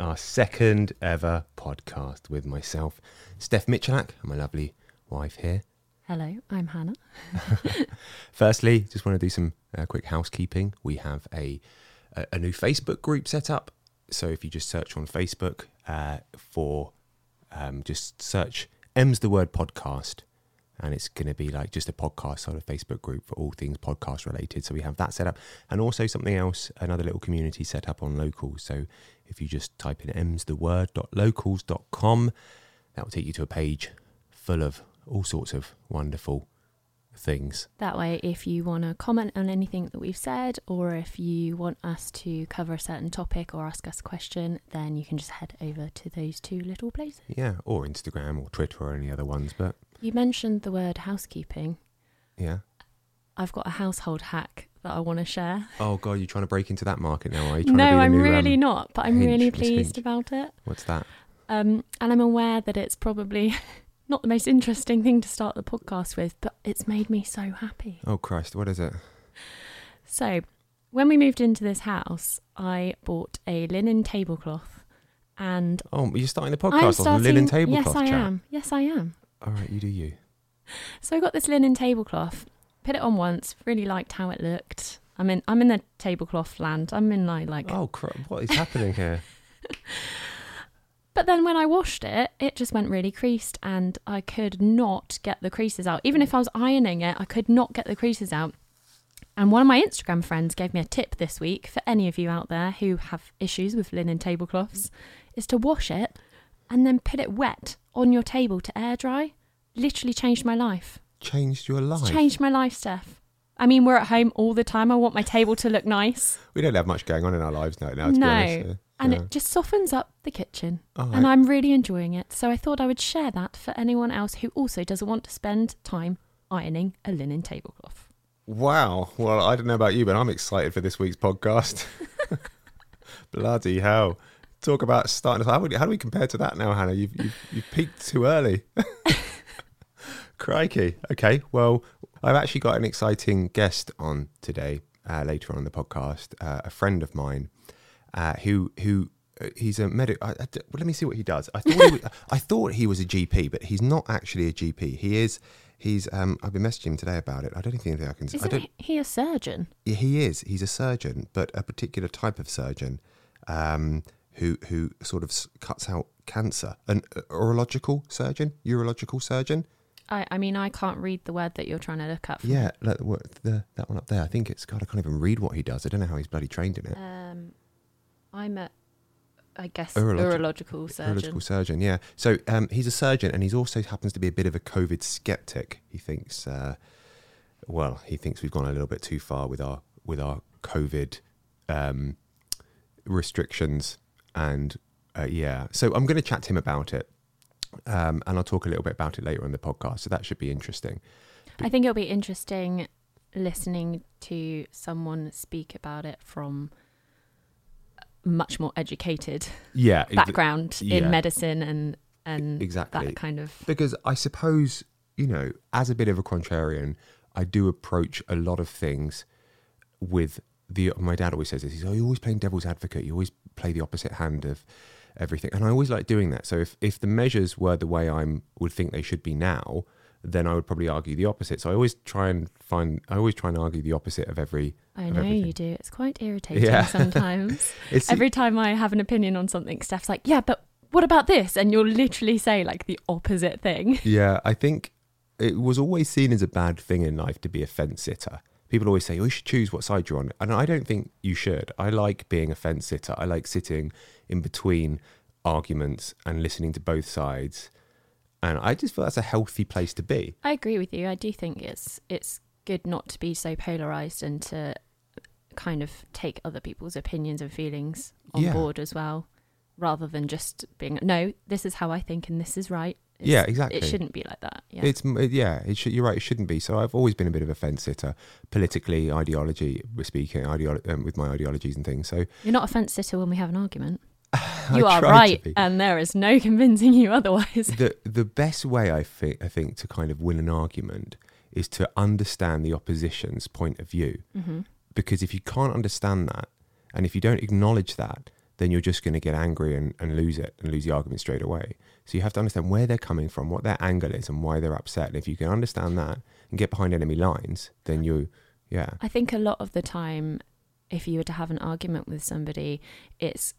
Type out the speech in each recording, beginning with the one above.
Our second ever podcast with myself, Steph Michalak, and my lovely wife here. Hello, I'm Hannah. Firstly, just want to do some uh, quick housekeeping. We have a, a a new Facebook group set up. So if you just search on Facebook uh, for um, just search M's the word podcast, and it's going to be like just a podcast sort of Facebook group for all things podcast related. So we have that set up, and also something else, another little community set up on locals. So if you just type in M's the word dot locals dot com, that will take you to a page full of all sorts of wonderful things. That way, if you want to comment on anything that we've said, or if you want us to cover a certain topic or ask us a question, then you can just head over to those two little places. Yeah, or Instagram or Twitter or any other ones. But You mentioned the word housekeeping. yeah. I've got a household hack that I want to share. Oh god, you're trying to break into that market now, are you? Trying No, to be the I'm new, really um, not, but I'm Hinge, really pleased about it. What's that? Um, and I'm aware that it's probably not the most interesting thing to start the podcast with, but it's made me so happy. Oh Christ, what is it? So, when we moved into this house, I bought a linen tablecloth and Oh, you're starting the podcast on linen tablecloth yes, I chat. am. Yes, I am. All right, you do you. So I got this linen tablecloth, put it on once, really liked how it looked. I'm in. I'm in the tablecloth land. I'm in like like. Oh crap, what is happening here? But then when I washed it, it just went really creased, and I could not get the creases out. Even if I was ironing it, I could not get the creases out. And one of my Instagram friends gave me a tip this week for any of you out there who have issues with linen tablecloths is to wash it and then put it wet on your table to air dry. Literally changed my life. Changed your life. It's changed my life, Steph. I mean, we're at home all the time. I want my table to look nice. We don't have much going on in our lives now. now to be no. honest. Uh, and yeah. it just softens up the kitchen. All And. I'm really enjoying it. So I thought I would share that for anyone else who also doesn't want to spend time ironing a linen tablecloth. Wow. Well, I don't know about you, but I'm excited for this week's podcast. Bloody hell. Talk about starting. How, would- how do we compare to that now, Hannah? You've, you've, you've peaked too early. Crikey. Okay. Well, I've actually got an exciting guest on today, uh, later on in the podcast, uh, a friend of mine uh, who, who, uh, He's a medic. I, I well, let me see what he does. I thought he was, I thought he was a GP, but he's not actually a GP. He is. He's. Um, I've been messaging him today about it. I don't think anything I can. I Isn't don't. he a surgeon? Yeah, he is. He's a surgeon, but a particular type of surgeon um, who who sort of cuts out cancer. An uh, urological surgeon, urological surgeon. I, I mean, I can't read the word that you're trying to look up. Yeah, like, the, that one up there. I think it's God. I can't even read what he does. I don't know how he's bloody trained in it. Um, I'm a, I guess, Urologi- urological surgeon. Urological surgeon. Yeah. So um, he's a surgeon, and he also happens to be a bit of a COVID skeptic. He thinks, uh, well, he thinks we've gone a little bit too far with our with our COVID um, restrictions, and uh, yeah. So I'm going to chat to him about it, um, and I'll talk a little bit about it later on the podcast. So that should be interesting. I think it'll be interesting listening to someone speak about it from much more educated Yeah. ex- background yeah. in medicine and and Exactly. that kind of because I suppose you know, as a bit of a contrarian, I do approach a lot of things with the. My dad always says this. He's oh, you're always playing devil's advocate. You always play the opposite hand of everything, and I always like doing that. So if if the measures were the way I'm would think they should be now, then I would probably argue the opposite. So I always try and find, I always try and argue the opposite of every. I of know everything. you do. It's quite irritating Yeah. sometimes. Every time I have an opinion on something, Steph's like, "Yeah, but what about this?" And you'll literally say like the opposite thing. Yeah, I think it was always seen as a bad thing in life to be a fence sitter. People always say, oh, you should choose what side you're on. And I don't think you should. I like being a fence sitter. I like sitting in between arguments and listening to both sides. And I just feel that's a healthy place to be. I agree with you. I do think it's it's good not to be so polarized and to kind of take other people's opinions and feelings on Yeah. board as well, rather than just being no, this is how I think and this is right. It's- Yeah, exactly. It shouldn't be like that. Yeah. It's yeah, it should, you're right. It shouldn't be. So I've always been a bit of a fence sitter, politically, ideology speaking, ideolo- um, with my ideologies and things. So You're not a fence sitter when we have an argument. You are right, and there is no convincing you otherwise. the the best way I think I think to kind of win an argument is to understand the opposition's point of view. hmm Because if you can't understand that, and if you don't acknowledge that, then you're just going to get angry and, and lose it and lose the argument straight away. So you have to understand where they're coming from, what their angle is, and why they're upset. And if you can understand that and get behind enemy lines, then you, yeah, I think a lot of the time, if you were to have an argument with somebody, it's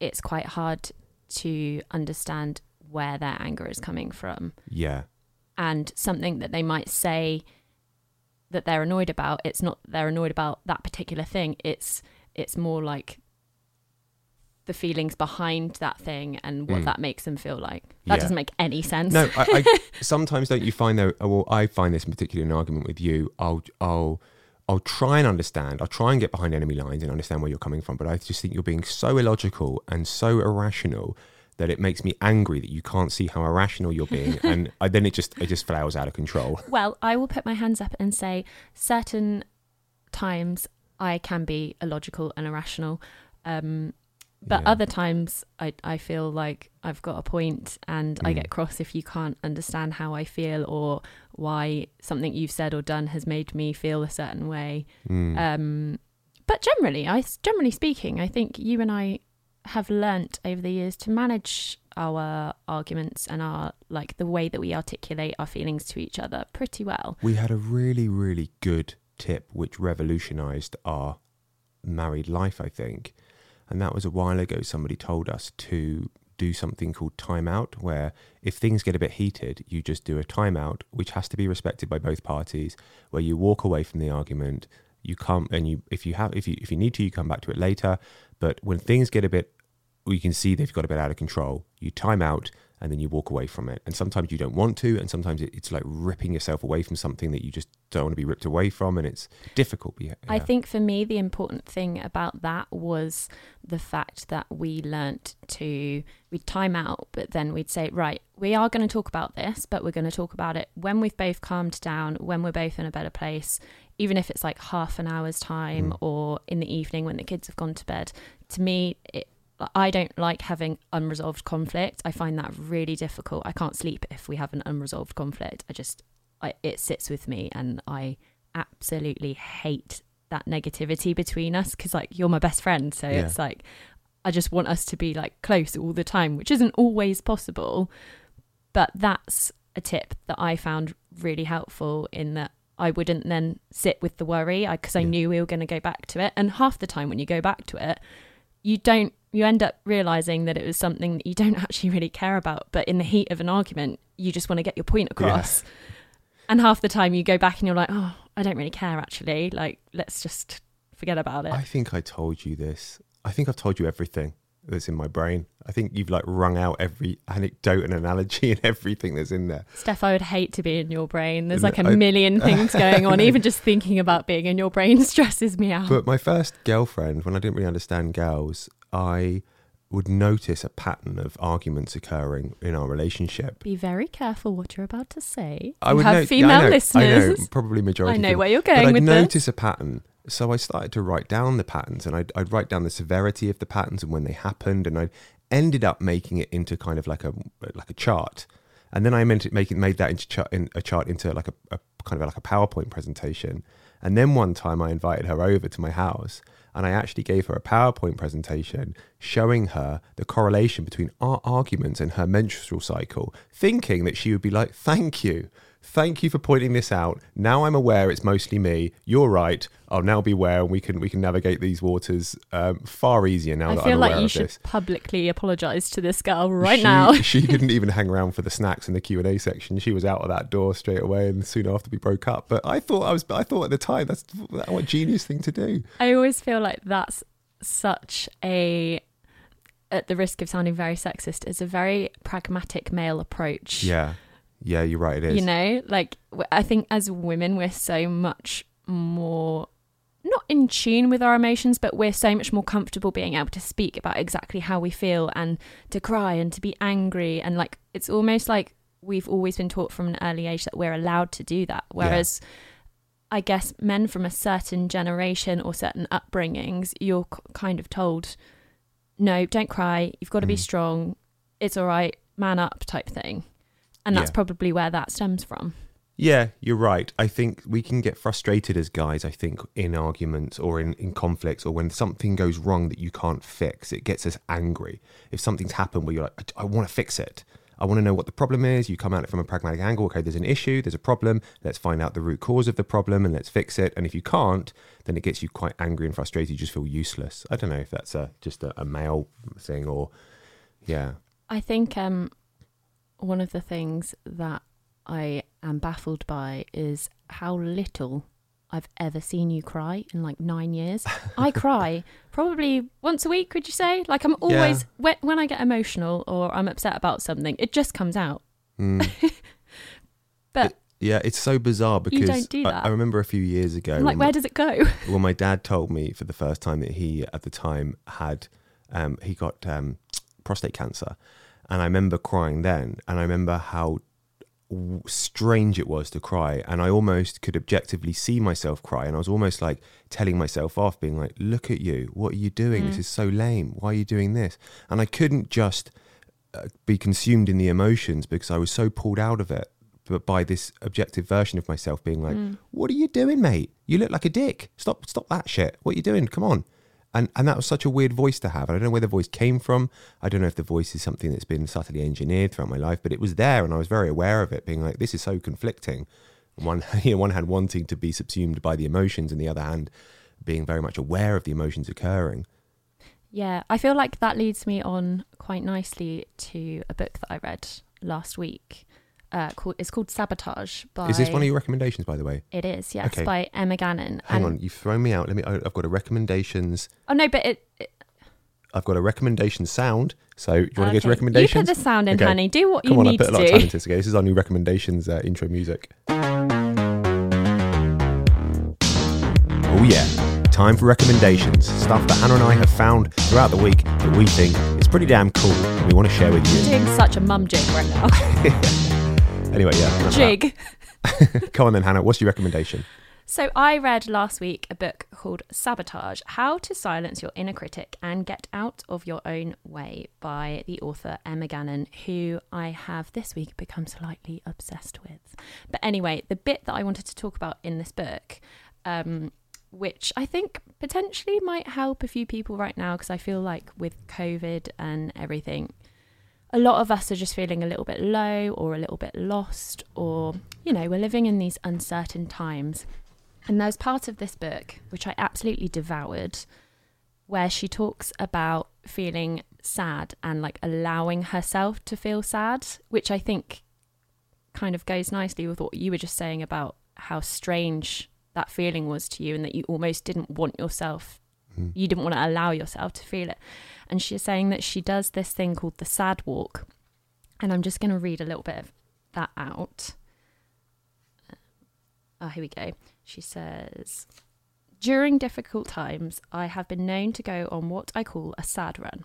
it's quite hard to understand where their anger is coming from. yeah, and something that they might say that they're annoyed about it's not they're annoyed about that particular thing it's it's more like the feelings behind that thing and what Mm. that makes them feel like that Yeah. doesn't make any sense No, I, I sometimes don't you find though? Well, I find this in particular in an argument with you. I'll I'll I'll try and understand. I'll try and get behind enemy lines and understand where you're coming from. But I just think you're being so illogical and so irrational that it makes me angry that you can't see how irrational you're being, and I, then it just it just flowers out of control. well i will put my hands up and say certain times i can be illogical and irrational um but Yeah. other times I, I feel like I've got a point and I Mm. get cross if you can't understand how I feel or why something you've said or done has made me feel a certain way. Mm. Um, but generally, I generally speaking, I think you and I have learnt over the years to manage our arguments and our like the way that we articulate our feelings to each other pretty well. we had a really really good tip which revolutionized our married life i think and that was a while ago somebody told us to do something called timeout where if things get a bit heated you just do a timeout which has to be respected by both parties where you walk away from the argument you come and you if you have if you if you need to you come back to it later. But when things get a bit you can see they've got a bit out of control you time out and then you walk away from it. And sometimes you don't want to, and sometimes it, it's like ripping yourself away from something that you just don't want to be ripped away from, and it's difficult. Yeah. I think for me, the important thing about that was the fact that we learnt to we'd time out, but then we'd say, right, we are going to talk about this, but we're going to talk about it when we've both calmed down, when we're both in a better place, even if it's like half an hour's time Mm. or in the evening when the kids have gone to bed. To me, it, I don't like having unresolved conflict. I find that really difficult. I can't sleep if we have an unresolved conflict. I just, I, it sits with me, and I absolutely hate that negativity between us because, like, you're my best friend. So Yeah. it's like, I just want us to be like close all the time, which isn't always possible. But that's a tip that I found really helpful in that I wouldn't then sit with the worry because I, Yeah. knew we were going to go back to it. And half the time when you go back to it, you don't, you end up realizing that it was something that you don't actually really care about. But in the heat of an argument, you just want to get your point across. And half the time you go back and you're like, oh, I don't really care actually. Like, let's just forget about it. I think I told you this. I think I've told you everything that's in my brain. I think you've like wrung out every anecdote and analogy and everything that's in there. Steph, I would hate to be in your brain. There's like a million things going on. Even just thinking about being in your brain stresses me out. But my first girlfriend, when I didn't really understand girls, I would notice a pattern of arguments occurring in our relationship. Be very careful what you're about to say. I you would have female I know, listeners. I know, probably majority. I know female. where you're going. but I'd with this. notice a pattern. So I started to write down the patterns, and I'd, I'd write down the severity of the patterns and when they happened, and I ended up making it into kind of like a like a chart. And then I meant it making made that into in, a chart into like a, a kind of like a PowerPoint presentation. And then one time I invited her over to my house, and I actually gave her a PowerPoint presentation showing her the correlation between our arguments and her menstrual cycle, thinking that she would be like, "Thank you." Thank you for pointing this out. Now I'm aware it's mostly me. You're right. I'll now be aware, and we can we can navigate these waters um, far easier now I that feel I'm like aware you of should this. publicly apologise to this girl right she, now. she didn't even hang around for the snacks in the Q and A section. She was out of that door straight away, and soon after we broke up. But I thought I was. I thought at the time that's what a genius thing to do. I always feel like that's such a, at the risk of sounding very sexist, is a very pragmatic male approach. Yeah, yeah, you're right. It is. You know, like I think as women, we're so much more not in tune with our emotions, but we're so much more comfortable being able to speak about exactly how we feel and to cry and to be angry. And like, it's almost like we've always been taught from an early age that we're allowed to do that. Whereas, I guess men from a certain generation or certain upbringings, you're k- kind of told, no, don't cry. You've got to be Mm. strong. It's all right. Man up type thing. And that's Yeah. probably where that stems from. Yeah, you're right. I think we can get frustrated as guys, I think, in arguments or in, in conflicts or when something goes wrong that you can't fix. It gets us angry. If something's happened where you're like, I, I want to fix it. I want to know what the problem is. You come at it from a pragmatic angle. Okay, there's an issue, there's a problem. Let's find out the root cause of the problem and let's fix it. And if you can't, then it gets you quite angry and frustrated. You just feel useless. I don't know if that's a, just a, a male thing or, yeah. I think um, one of the things that I am baffled by is how little I've ever seen you cry in like nine years. I cry probably once a week, would you say? Like I'm always, when, when I get emotional or I'm upset about something, it just comes out. Mm. But Yeah, it's so bizarre because do I-. I, remember a few years ago. I'm like, where does it go? well, my dad told me for the first time that he, at the time, had um, he got um, prostate cancer, and I remember crying then, and I remember how strange it was to cry, and I almost could objectively see myself cry, and I was almost like telling myself off, being like, "Look at you! What are you doing? This is so lame. Why are you doing this?" And I couldn't just uh, be consumed in the emotions because I was so pulled out of it. But by this objective version of myself being like, "What are you doing, mate? You look like a dick. Stop, stop that shit. What are you doing? Come on." And and that was such a weird voice to have. I don't know where the voice came from. I don't know if the voice is something that's been subtly engineered throughout my life, but it was there, and I was very aware of it. Being like, "This is so conflicting." On one, you know, one hand wanting to be subsumed by the emotions, and the other hand being very much aware of the emotions occurring. Yeah, I feel like that leads me on quite nicely to a book that I read last week. Uh, called, it's called Sabotage by. Is this one of your recommendations, by the way? It is, yes, Okay. by Emma Gannon. Hang and, on, you've thrown me out. Let me. I- I've got a recommendations. Oh no, but it. it I've got a recommendation sound. So you want to go okay. to recommendations? You put the sound in, Okay. honey. Do what Come you on, I need put a lot to of time into this. Okay, this is our new recommendations uh, intro music. Oh yeah, time for recommendations. Stuff that Hannah and I have found throughout the week that we think is pretty damn cool and we want to share with you. You're Doing such a mum jig right now. Anyway, yeah. jig. Come on then, Hannah. What's your recommendation? So I read last week a book called Sabotage: How to Silence Your Inner Critic and Get Out of Your Own Way by the author Emma Gannon, who I have this week become slightly obsessed with. But anyway, the bit that I wanted to talk about in this book, um, which I think potentially might help a few people right now, because I feel like with COVID and everything, a lot of us are just feeling a little bit low or a little bit lost, or, you know, we're living in these uncertain times. And there's part of this book, which I absolutely devoured, where she talks about feeling sad and like allowing herself to feel sad, which I think kind of goes nicely with what you were just saying about how strange that feeling was to you and that you almost didn't want yourself, mm. you didn't want to allow yourself to feel it. And she's saying that she does this thing called the sad walk. And I'm just going to read a little bit of that out. Uh, oh, here we go. She says, During difficult times, I have been known to go on what I call a sad run.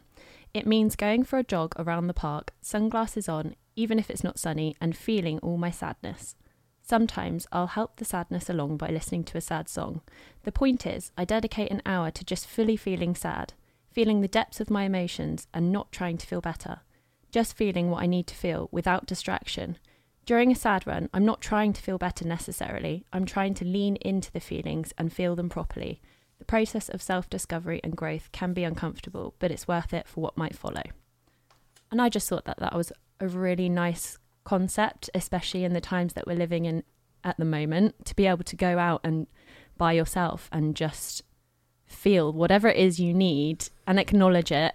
It means going for a jog around the park, sunglasses on, even if it's not sunny, and feeling all my sadness. Sometimes I'll help the sadness along by listening to a sad song. The point is, I dedicate an hour to just fully feeling sad, feeling the depths of my emotions and not trying to feel better. Just feeling what I need to feel without distraction. During a sad run, I'm not trying to feel better necessarily. I'm trying to lean into the feelings and feel them properly. The process of self discovery and growth can be uncomfortable, but it's worth it for what might follow. And I just thought that that was a really nice concept, especially in the times that we're living in at the moment, to be able to go out and by yourself and just feel whatever it is you need and acknowledge it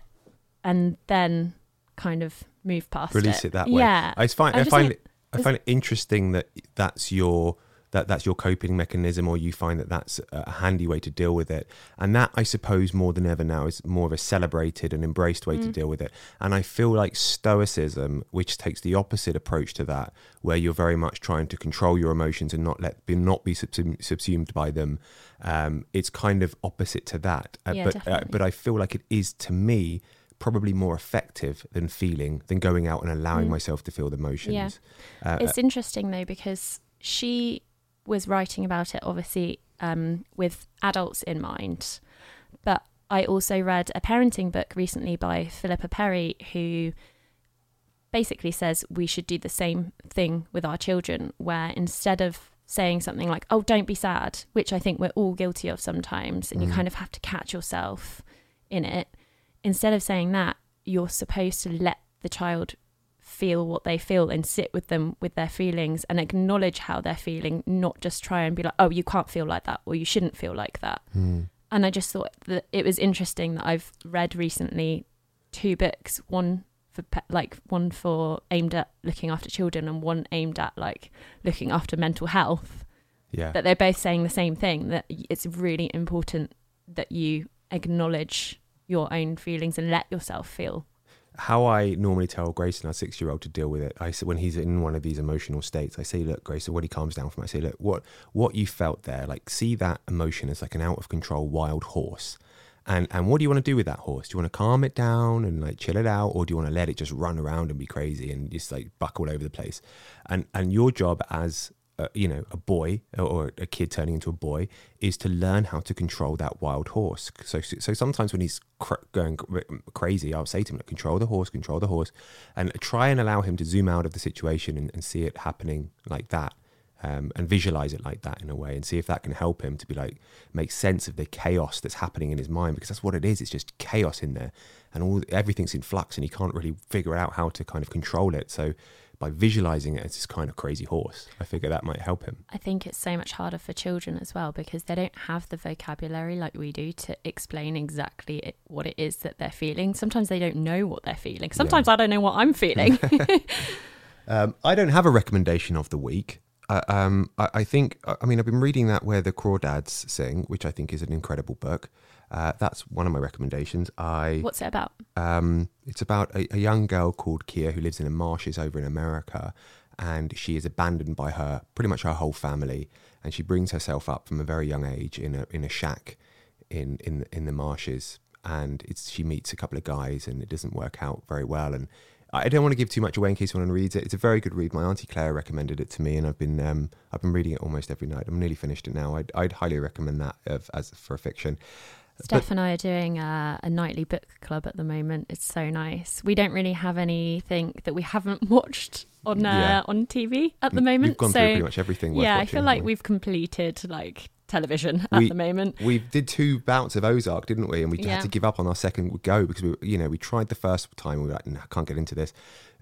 and then kind of move past Release it that way. Yeah. I find I I, find it, I find it interesting that that's your that that's your coping mechanism, or you find that that's a handy way to deal with it. And that, I suppose, more than ever now, is more of a celebrated and embraced way to deal with it. And I feel like Stoicism, which takes the opposite approach to that, where you're very much trying to control your emotions and not let be not be subsumed by them. Um, it's kind of opposite to that. Uh, Yeah, but uh, but I feel like it is to me probably more effective than feeling than going out and allowing myself to feel the emotions. Yeah. Uh, It's interesting though because she was writing about it obviously um, with adults in mind, but I also read a parenting book recently by Philippa Perry who basically says we should do the same thing with our children, where instead of saying something like, oh, don't be sad, which I think we're all guilty of sometimes, and you kind of have to catch yourself in it, instead of saying that, you're supposed to let the child feel what they feel and sit with them with their feelings and acknowledge how they're feeling, not just try and be like, oh, you can't feel like that or you shouldn't feel like that. Hmm. And I just thought that it was interesting that I've read recently two books, one for pe- like one for aimed at looking after children and one aimed at like looking after mental health. yeah. That they're both saying the same thing that it's really important that you acknowledge your own feelings and let yourself feel. How I normally tell Grayson, our six year old, to deal with it, I say when he's in one of these emotional states, I say, look, Grayson, when he calms down from it, I say, look, what what you felt there, like see that emotion as like an out of control wild horse. And and what do you want to do with that horse? Do you want to calm it down and like chill it out, or do you want to let it just run around and be crazy and just like buck all over the place? And and your job as uh, you know a boy or a kid turning into a boy is to learn how to control that wild horse. So so sometimes when he's cr- going cr- crazy, I'll say to him, "Control the horse, control the horse," and try and allow him to zoom out of the situation and, and see it happening like that. Um, and visualize it like that in a way and see if that can help him to be like make sense of the chaos that's happening in his mind because that's what it is it's just chaos in there and all everything's in flux and he can't really figure out how to kind of control it so by visualizing it as this kind of crazy horse i figure that might help him I think it's so much harder for children as well because they don't have the vocabulary like we do to explain exactly it, what it is that they're feeling. Sometimes they don't know what they're feeling. Sometimes I don't know what I'm feeling. Um, I don't have a recommendation of the week. Uh, um, I, I think, I I mean, I've been reading that Where the Crawdads Sing, which I think is an incredible book. Uh, that's one of my recommendations. I What's it about? um, it's about a, a young girl called Kya who lives in the marshes over in America, and she is abandoned by her pretty much her whole family, and she brings herself up from a very young age in a in a shack in in in the marshes, and it's she meets a couple of guys, and it doesn't work out very well, and I don't want to give too much away in case anyone reads it. It's a very good read. My auntie Claire recommended it to me, and I've been um, I've been reading it almost every night. I'm nearly finished it now. I'd, I'd highly recommend that of, as for a fiction. Steph and I are doing a, a nightly book club at the moment. It's so nice. We don't really have anything that we haven't watched on uh, Yeah. on TV at the moment. We've gone so through pretty much everything. Yeah, I feel like we? we've completed like television at We- the moment. we did two bouts of Ozark, didn't we? And we Yeah. had to give up on our second go because we, you know, we tried the first time. We were like, no, I can't get into this.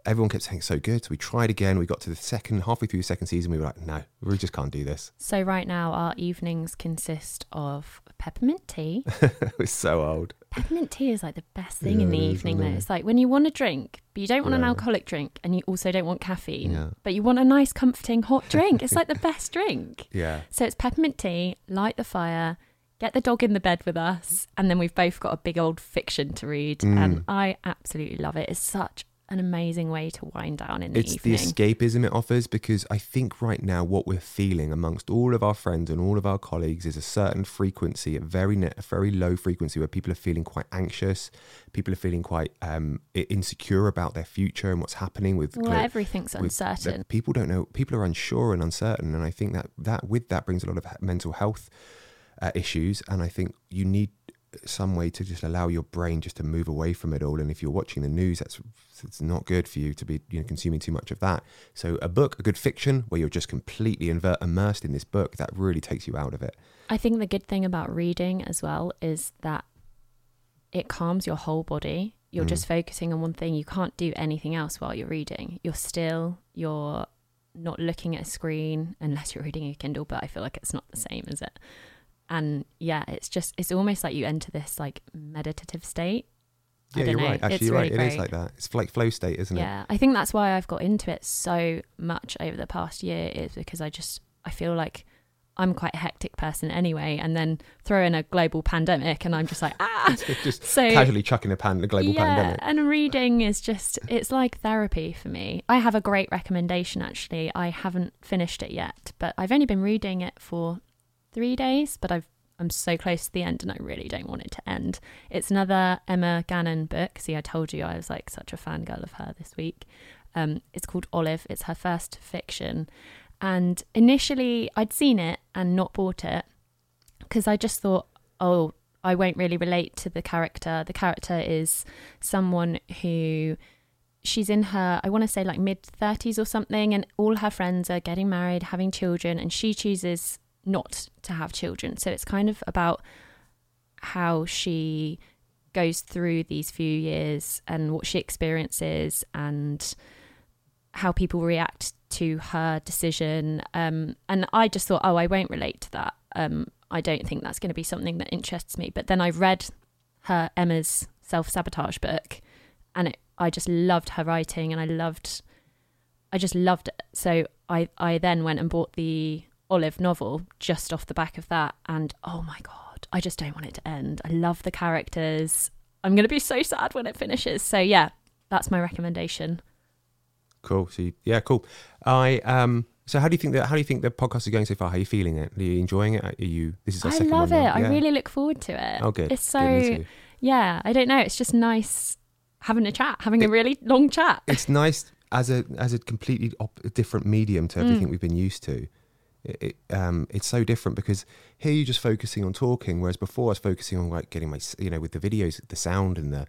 Everyone kept saying it's so good, so we tried again. We got to the second, halfway through the second season, we were like, no, we just can't do this. So right now our evenings consist of peppermint tea. it's so old. Peppermint tea is like the best thing in the Yeah, it is, evening though. It's like when you want a drink, but you don't want an alcoholic drink and you also don't want caffeine. Yeah. But you want a nice comforting hot drink. It's like the best drink. Yeah, So it's peppermint tea, light the fire, get the dog in the bed with us, and then we've both got a big old fiction to read. Mm. And I absolutely love it. It's such an amazing way to wind down in the it's evening. the escapism it offers because I think right now what we're feeling amongst all of our friends and all of our colleagues is a certain frequency, a very a very low frequency where people are feeling quite anxious, people are feeling quite um, insecure about their future and what's happening with well, glo- everything's with- uncertain. people don't know. People are unsure and uncertain, and I think that that with that brings a lot of mental health uh, issues. And I think you need some way to just allow your brain just to move away from it all. And if you're watching the news, that's it's not good for you to be you know consuming too much of that. So a book, a good fiction, where you're just completely invert, immersed in this book, that really takes you out of it. I think the good thing about reading as well is that it calms your whole body. you're Mm. just focusing on one thing. You can't do anything else while you're reading. You're still, you're not looking at a screen unless you're reading a Kindle, but I feel like it's not the same, is it? And yeah, it's just, it's almost like you enter this like meditative state. Yeah, you're know. right. Actually, It's you're right. really It is great. like that. It's like flow state, isn't it? Yeah, I think that's why I've got into it so much over the past year is because I just I feel like I'm quite a hectic person anyway, and then throw in a global pandemic, and I'm just like ah. just So casually chucking a pan, a global yeah, pandemic. and reading is just it's like therapy for me. I have a great recommendation actually. I haven't finished it yet, but I've only been reading it for three days, but I've I'm so close to the end and I really don't want it to end. It's another Emma Gannon book. See, I told you I was like such a fangirl of her this week. Um, it's called Olive. It's her first fiction. And initially I'd seen it and not bought it because I just thought, oh, I won't really relate to the character. The character is someone who she's in her, I want to say like mid 30s or something, and all her friends are getting married, having children, and she chooses not to have children. So it's kind of about how she goes through these few years and what she experiences and how people react to her decision. Um, and I just thought, oh, I won't relate to that. Um, I don't think that's going to be something that interests me. But then I read her Emma's self sabotage book, and it, I just loved her writing, and I loved, I just loved it. So I I then went and bought the Olive novel just off the back of that, and oh my god, I just don't want it to end. I love the characters. I'm going to be so sad when it finishes. So yeah, that's my recommendation. Cool. So you, yeah, cool. I um. So how do you think that? How do you think the podcast is going so far? How are you feeling it? Are you enjoying it? Are you? This is our I love it. now. I really look forward to it. Oh, good. It's so too. yeah. I don't know. It's just nice having a chat, having a really long chat. It's nice as a as a completely op- different medium to Mm. everything we've been used to. It, it, um, it's so different because here you're just focusing on talking, whereas before I was focusing on like getting my, you know, with the videos, the sound and the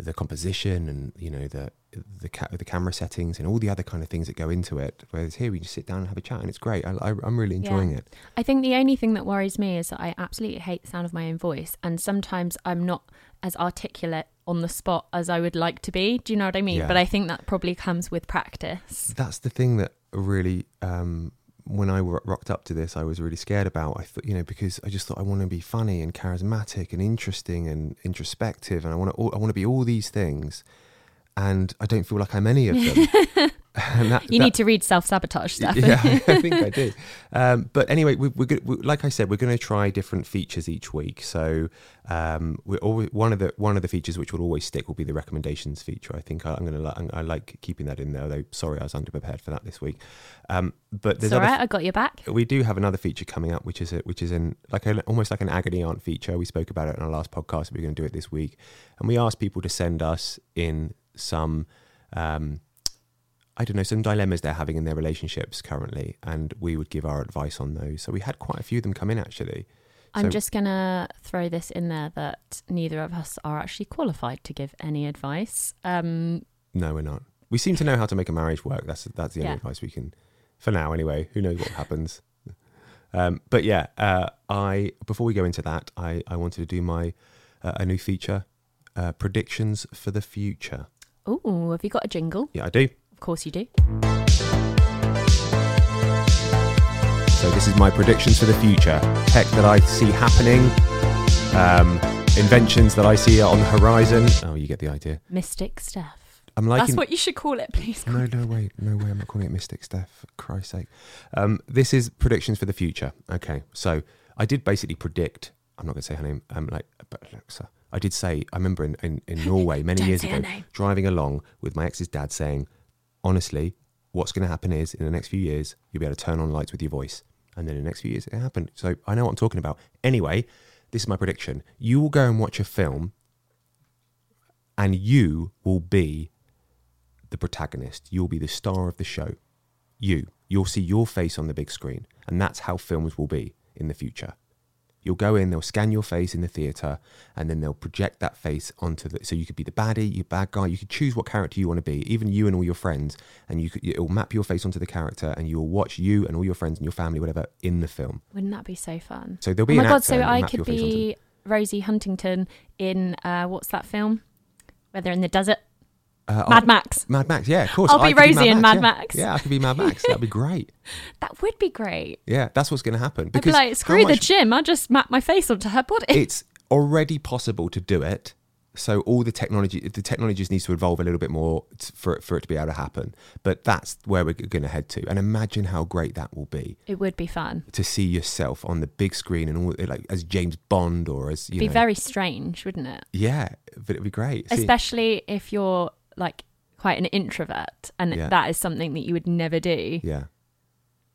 the composition and you know the the ca- the camera settings and all the other kind of things that go into it. Whereas here we just sit down and have a chat, and it's great. I, I, I'm really Yeah. enjoying it. I think the only thing that worries me is that I absolutely hate the sound of my own voice, and sometimes I'm not as articulate on the spot as I would like to be. Do you know what I mean? Yeah. But I think that probably comes with practice. That's the thing that really, um, when I rocked up to this, I was really scared about. I thought, you know, because I just thought I want to be funny and charismatic and interesting and introspective, and I want to, I want to be all these things, and I don't feel like I'm any of them. that, You that- need to read self sabotage stuff. yeah, I think I do. Um, but anyway, we, we're good, we, like I said, we're going to try different features each week. So um, we're always, one of the one of the features which will always stick will be the recommendations feature. I think I, I'm going to I like keeping that in there. Though sorry, I was underprepared for that this week. Um, but it's there's all right. I got your back. we do have another feature coming up, which is a, which is in like a, almost like an agony aunt feature. We spoke about it in our last podcast. We're going to do it this week, and we asked people to send us in some, um, I don't know, some dilemmas they're having in their relationships currently, and we would give our advice on those. So we had quite a few of them come in actually. I'm So- just going to throw this in there that neither of us are actually qualified to give any advice. Um, No, we're not. We seem to know how to make a marriage work. That's that's the only Yeah. advice we can, for now anyway. Who knows what happens? Um, but yeah, uh, I before we go into that, I I wanted to do my uh, a new feature, uh, predictions for the future. oh, have you got a jingle? Yeah, I do. Of course you do. So this is my predictions for the future. Tech that I see happening, um, inventions that I see on the horizon. Oh, you get the idea. Mystic stuff. I'm liking. That's what you should call it, please. No, no way, no way. I'm not calling it Mystic Steph. For Christ's sake. Um, this is predictions for the future. Okay, so I did basically predict. I'm not going to say her name. Um, like, but Alexa. I did say. I remember in, in, in Norway many Don't years ago, driving along with my ex's dad, saying, "Honestly, what's going to happen is in the next few years you'll be able to turn on lights with your voice." And then in the next few years it happened. So I know what I'm talking about. Anyway, this is my prediction. You will go and watch a film, and you will be the protagonist. You'll be the star of the show. You. You'll see your face on the big screen. And that's how films will be in the future. You'll go in, they'll scan your face in the theatre, and then they'll project that face onto the. So you could be the baddie, you bad guy. You could choose what character you want to be, even you and all your friends, and you could. It'll map your face onto the character, and you'll watch you and all your friends and your family, whatever, in the film. Wouldn't that be so fun? So there'll be. Oh my an god! So I could your be Rosie Huntington in uh, what's that film? Whether in the desert, Uh, Mad Max. Mad Max, yeah, of course. I'll be Rosie in Mad yeah. Max. Yeah, I could be Mad Max. That'd be great. That would be great. Yeah, that's what's going to happen. I'd be Because like, screw the gym. I'll just map my face onto her body. it's already possible to do it. So all the technology, the technology just needs to evolve a little bit more t- for it, for it to be able to happen. But that's where we're going to head to. And imagine how great that will be It would be fun. to see yourself on the big screen and all like as James Bond or as you It'd be know. very strange, wouldn't it? yeah, but it'd be great. See- Especially if you're like quite an introvert and Yeah. that is something that you would never do, yeah.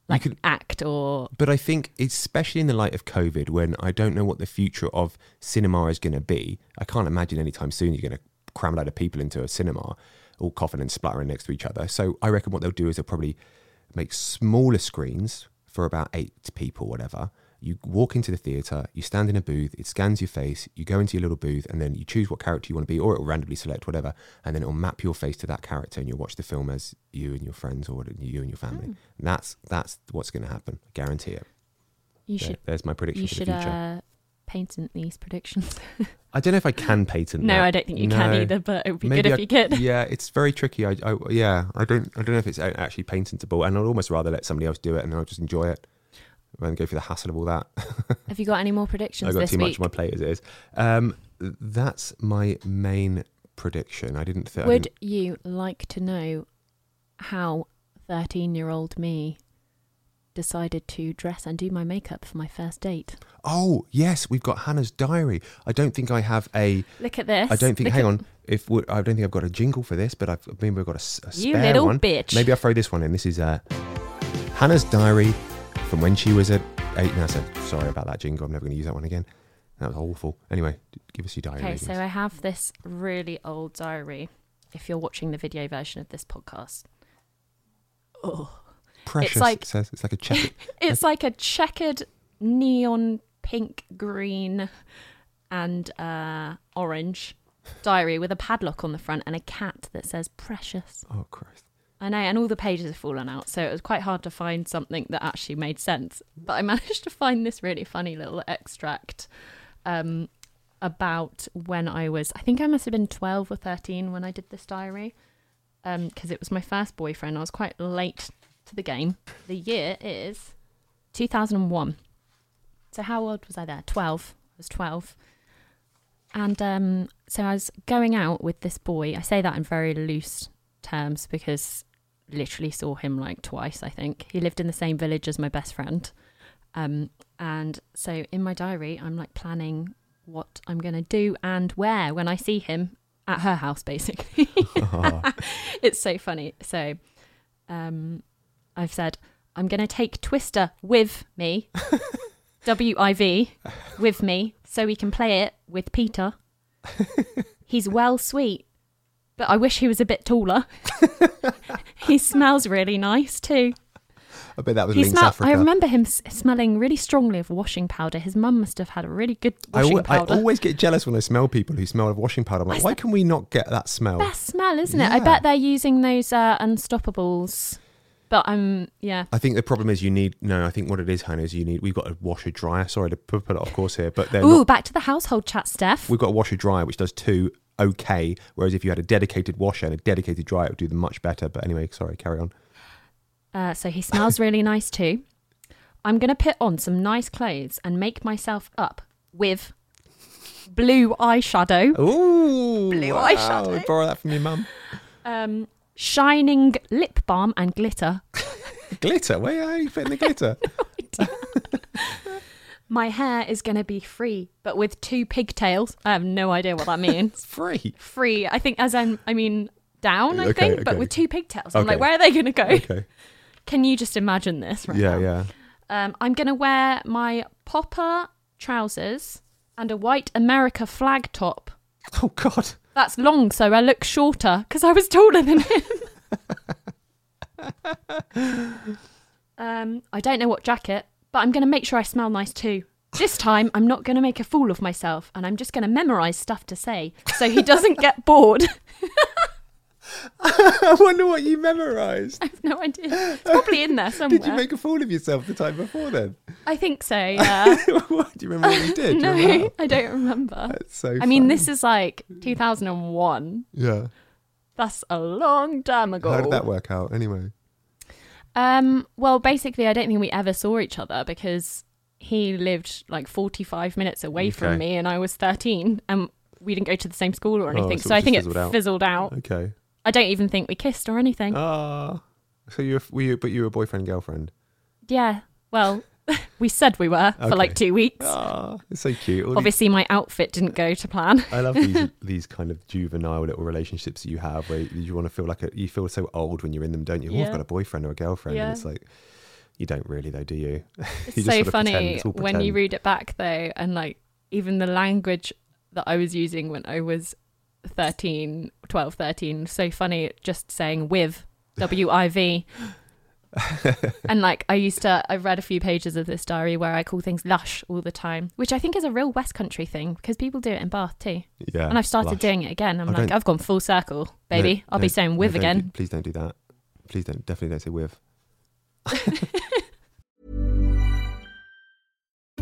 like could- act or But I think, especially in the light of COVID, when I don't know what the future of cinema is going to be, I can't imagine anytime soon you're going to cram a lot of people into a cinema, all coughing and spluttering next to each other. So I reckon what they'll do is they'll probably make smaller screens for about eight people, whatever. You walk into the theatre, you stand in a booth, it scans your face, you go into your little booth, and then you choose what character you want to be, or it will randomly select whatever, and then it will map your face to that character, and you'll watch the film as you and your friends, or you and your family. Hmm. And that's that's what's going to happen. I guarantee it. you There- should there's my prediction you for should the future. uh, patent these predictions. I don't know if I can patent. no, that. I don't think you can either, but it would be Maybe good if I- you could. Yeah, it's very tricky. I, I yeah, I don't I don't know if it's actually patentable, and I'd almost rather let somebody else do it, and I'll just enjoy it than go through the hassle of all that. Have you got any more predictions I've got too week? much on my plate as it is. Um, that's my main prediction. I didn't think. Would you like to know how 13 year old me decided to dress and do my makeup for my first date? Oh yes, we've got Hannah's diary. I don't think I have a. Look at this. I don't think. Look hang at- on. If I don't think I've got a jingle for this, but I've maybe I've got a, a You spare little one. bitch. Maybe I'll throw this one in. This is uh, Hannah's diary from when she was at eight. And I said, sorry about that jingle. I'm never going to use that one again. That was awful. Anyway, give us your diary. Okay, so I have this really old diary. If you're watching the video version of this podcast, oh, Precious. like- it says it's like a check. it's like a checkered neon pink, green, and uh, orange diary with a padlock on the front and a cat that says "Precious." oh Christ. I know, and all the pages have fallen out, so it was quite hard to find something that actually made sense. But I managed to find this really funny little extract um, about when I was, I think I must have been 12 or 13 when I did this diary, because it was my first boyfriend. I was quite late to the game. The year is 2001. So how old was I there? 12. I was 12. And um, so I was going out with this boy. I say that in very loose terms because literally saw him like twice, I think. He lived in the same village as my best friend. Um, and so in my diary, I'm like planning what I'm going to do and where when I see him at her house, basically. it's so funny. So um, I've said, I'm going to take Twister with me, W I V, with me, so we can play it with Peter. He's well sweet, but I wish he was a bit taller. he smells really nice too. I bet that was He Lynx smell- Africa. I remember him s- smelling really strongly of washing powder. His mum must have had a really good I, washing al- I powder. always get jealous when I smell people who smell of washing powder. I'm like, That's why the can we not get that smell? Best smell, isn't it? I Yeah. bet they're using those uh, unstoppables. But I'm yeah. I think the problem is you need no. I think what it is, Hannah, is you need. We've got a washer dryer. Sorry to put put it off course here, but they're Ooh, not, back to the household chat, Steph. we've got a washer dryer which does two okay. Whereas if you had a dedicated washer and a dedicated dryer, it would do them much better. But anyway, sorry, carry on. Uh, so he smells really nice too. I'm going to put on some nice clothes and make myself up with blue eyeshadow, Ooh, Blue wow, eyeshadow. Borrow that from your mum. um, shining lip balm and glitter. Glitter. Where are you putting the glitter? My hair is going to be free, but with two pigtails. I have no idea what that means. Free. free, I think, as in, I mean, down, I Okay, think, but with two pigtails. I'm like, where are they going to go? Okay. Can you just imagine this right Yeah, now? yeah. Um, I'm going to wear my popper trousers and a white America flag top. Oh God. That's long, so I look shorter because I was taller than him. um, I don't know what jacket, but I'm going to make sure I smell nice too. This time, I'm not going to make a fool of myself, and I'm just going to memorize stuff to say so he doesn't get bored. I wonder what you memorised. I have no idea. It's probably in there somewhere. Did you make a fool of yourself the time before then? I think so. Yeah. what? Do you remember what you did? You no. I don't remember. That's so. I mean, this is like 2001. Yeah. That's a long time ago. How did that work out anyway? Um, well, basically, I don't think we ever saw each other because he lived like 45 minutes away Okay. from me and I was 13 and we didn't go to the same school or Oh, anything. so so I think it fizzled out. fizzled out. Okay. I don't even think we kissed or anything. Ah. so you were, were you, but you were boyfriend girlfriend. yeah. Well, we said we were for like two weeks. Ah, it's so cute. All these- Obviously, my outfit didn't go to plan. I love these these kind of juvenile little relationships that you have where you want to feel like a, you feel so old when you're in them, don't you? Oh, I've got a boyfriend or a girlfriend, Yeah. and it's like you don't really though, do you? It's You so sort of pretend, funny it's when you read it back though, and like even the language that I was using when I was 13, 12, 13, so funny just saying with, W I V. and like I used to, I've read a few pages of this diary where I call things lush all the time, which I think is a real West Country thing because people do it in Bath too. Yeah, and I've started lush. doing it again. I'm I like, I've gone full circle, No, baby. I'll no, be saying with do- again. please don't do that. Please don't. Definitely don't say with.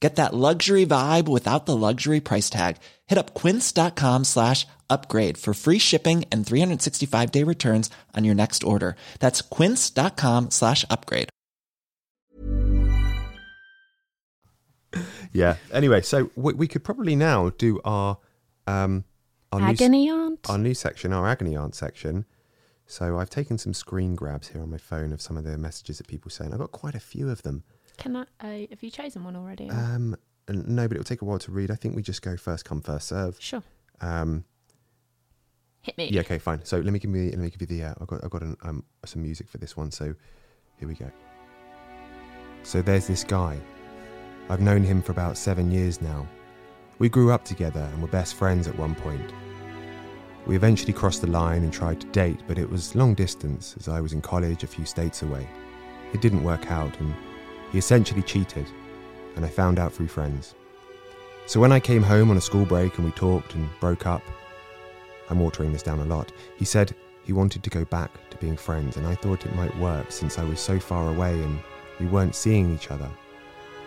Get that luxury vibe without the luxury price tag. Hit up quince.com slash upgrade for free shipping and 365 day returns on your next order. That's quince.com slash upgrade. Yeah. Anyway, so we, we could probably now do our um our new, Agony aunt. our new section, our agony aunt section. So I've taken some screen grabs here on my phone of some of the messages that people sent. I've got quite a few of them. Can I? Uh, have you chosen one already? Um, no, but it'll take a while to read. I think we just go first come first serve. sure. Um, Hit me. yeah, okay, fine. So let me give me let me give you the. Uh, I've got I've got an, um, some music for this one. So here we go. So there's this guy. I've known him for about seven years now. We grew up together and were best friends at one point. We eventually crossed the line and tried to date, but it was long distance as I was in college a few states away. It didn't work out, and he essentially cheated, and I found out through friends. So when I came home on a school break and we talked and broke up, I'm watering this down a lot. He said he wanted to go back to being friends, and I thought it might work since I was so far away and we weren't seeing each other.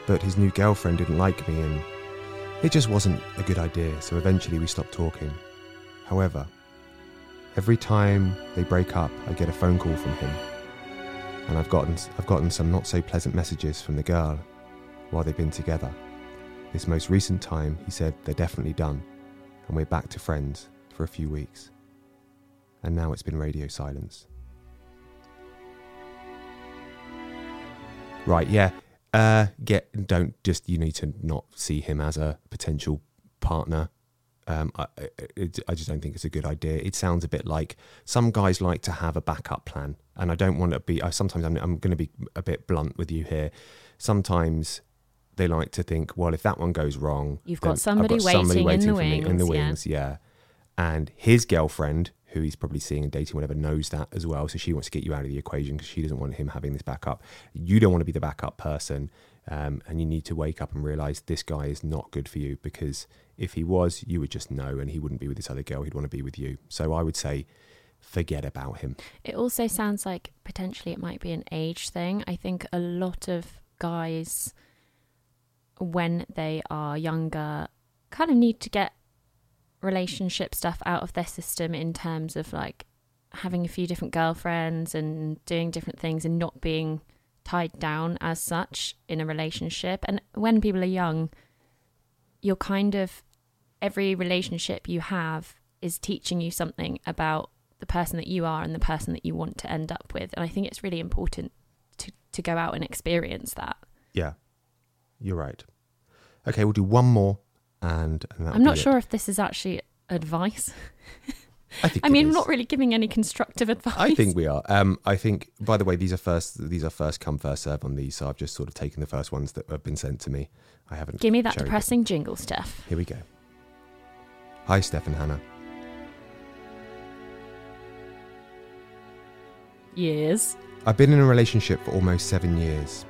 But his new girlfriend didn't like me, and it just wasn't a good idea, so eventually we stopped talking. However, every time they break up, I get a phone call from him. And I've gotten, I've gotten some not so pleasant messages from the girl while they've been together. This most recent time, he said they're definitely done, and we're back to friends for a few weeks. And now it's been radio silence. Right, yeah. Uh, get don't just you need to not see him as a potential partner. Um, I, it, I just don't think it's a good idea. It sounds a bit like some guys like to have a backup plan, and I don't want to be. I, sometimes I'm, I'm going to be a bit blunt with you here. Sometimes they like to think, well, if that one goes wrong, You've got somebody got somebody waiting in the me in the wings, yeah. wings, yeah. And his girlfriend, who he's probably seeing and dating, whatever, knows that as well. So she wants to get you out of the equation because she doesn't want him having this backup. You don't want to be the backup person. Um, and you need to wake up and realize this guy is not good for you because if he was, you would just know and he wouldn't be with this other girl. He'd want to be with you. So I would say, forget about him. It also sounds like potentially it might be an age thing. I think a lot of guys, when they are younger, kind of need to get relationship stuff out of their system in terms of like having a few different girlfriends and doing different things and not being tied down as such in a relationship. And when people are young, you're kind of every relationship you have is teaching you something about the person that you are and the person that you want to end up with. And I think it's really important to, to go out and experience that. Yeah, you're right. Okay, we'll do one more, and, and I'm not be it. sure if this is actually advice. I think I mean, I'm is. not really giving any constructive advice. I think we are. Um, I think. By the way, these are first. These are first come first serve on these. So I've just sort of taken the first ones that have been sent to me. I haven't. Give me that depressing jingle, Steph. Here we go. Hi, Steph and Hannah. Years. I've been in a relationship for almost seven years.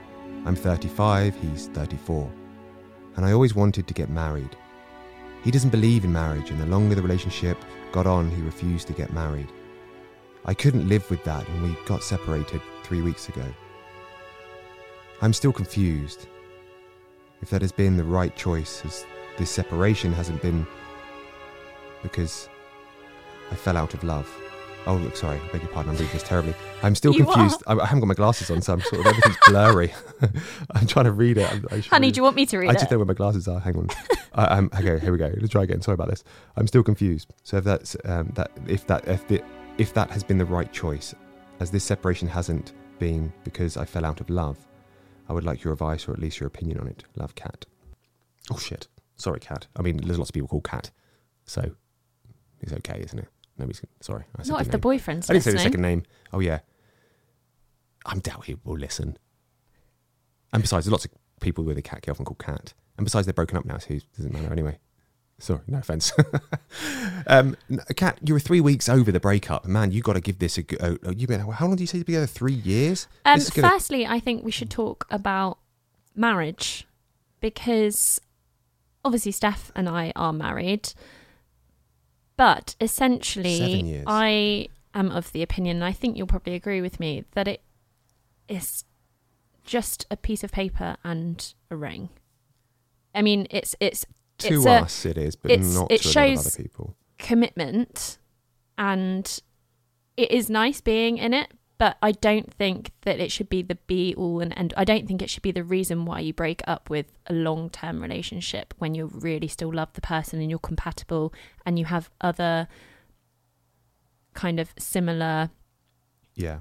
I'm 35, he's 34. And I always wanted to get married. He doesn't believe in marriage, and the longer the relationship got on, he refused to get married. I couldn't live with that, and we got separated three weeks ago. I'm still confused. If that has been the right choice, as this separation hasn't been because I fell out of love. Oh, look, sorry, I beg your pardon, I'm reading this terribly. I'm still You confused. I, I haven't got my glasses on, so I'm sort of everything's blurry. I'm trying to read it. I, I Honey, read do you want me to read I it? I just know where my glasses are. Hang on. uh, um, okay, here we go. Let's try again. Sorry about this. I'm still confused. So if that's um, that, if that, if the, if that has been the right choice, as this separation hasn't been because I fell out of love, I would like your advice or at least your opinion on it. Love, Cat. Oh shit. Sorry, Cat. I mean, there's lots of people called Cat, so it's okay, isn't it? Nobody's sorry. I Not if the name. boyfriend's I didn't say the second name. Oh yeah. I'm doubt he will listen. And besides, there's lots of people with a cat girlfriend called Cat. And besides, they're broken up now, so it doesn't matter anyway. Sorry, no offense. um, you were three weeks over the breakup. Man, you got to give this a go. Oh, you been how long do you say together? Three years. Um, gonna- Firstly, I think we should talk about marriage because obviously Steph and I are married, but essentially, I am of the opinion, and I think you'll probably agree with me, that it is just a piece of paper and a ring. I mean, it's it's to it's a- us, it is, but not it to a lot of shows- other people. commitment and it is nice being in it but i don't think that it should be the be all and end i don't think it should be the reason why you break up with a long term relationship when you really still love the person and you're compatible and you have other kind of similar Yeah.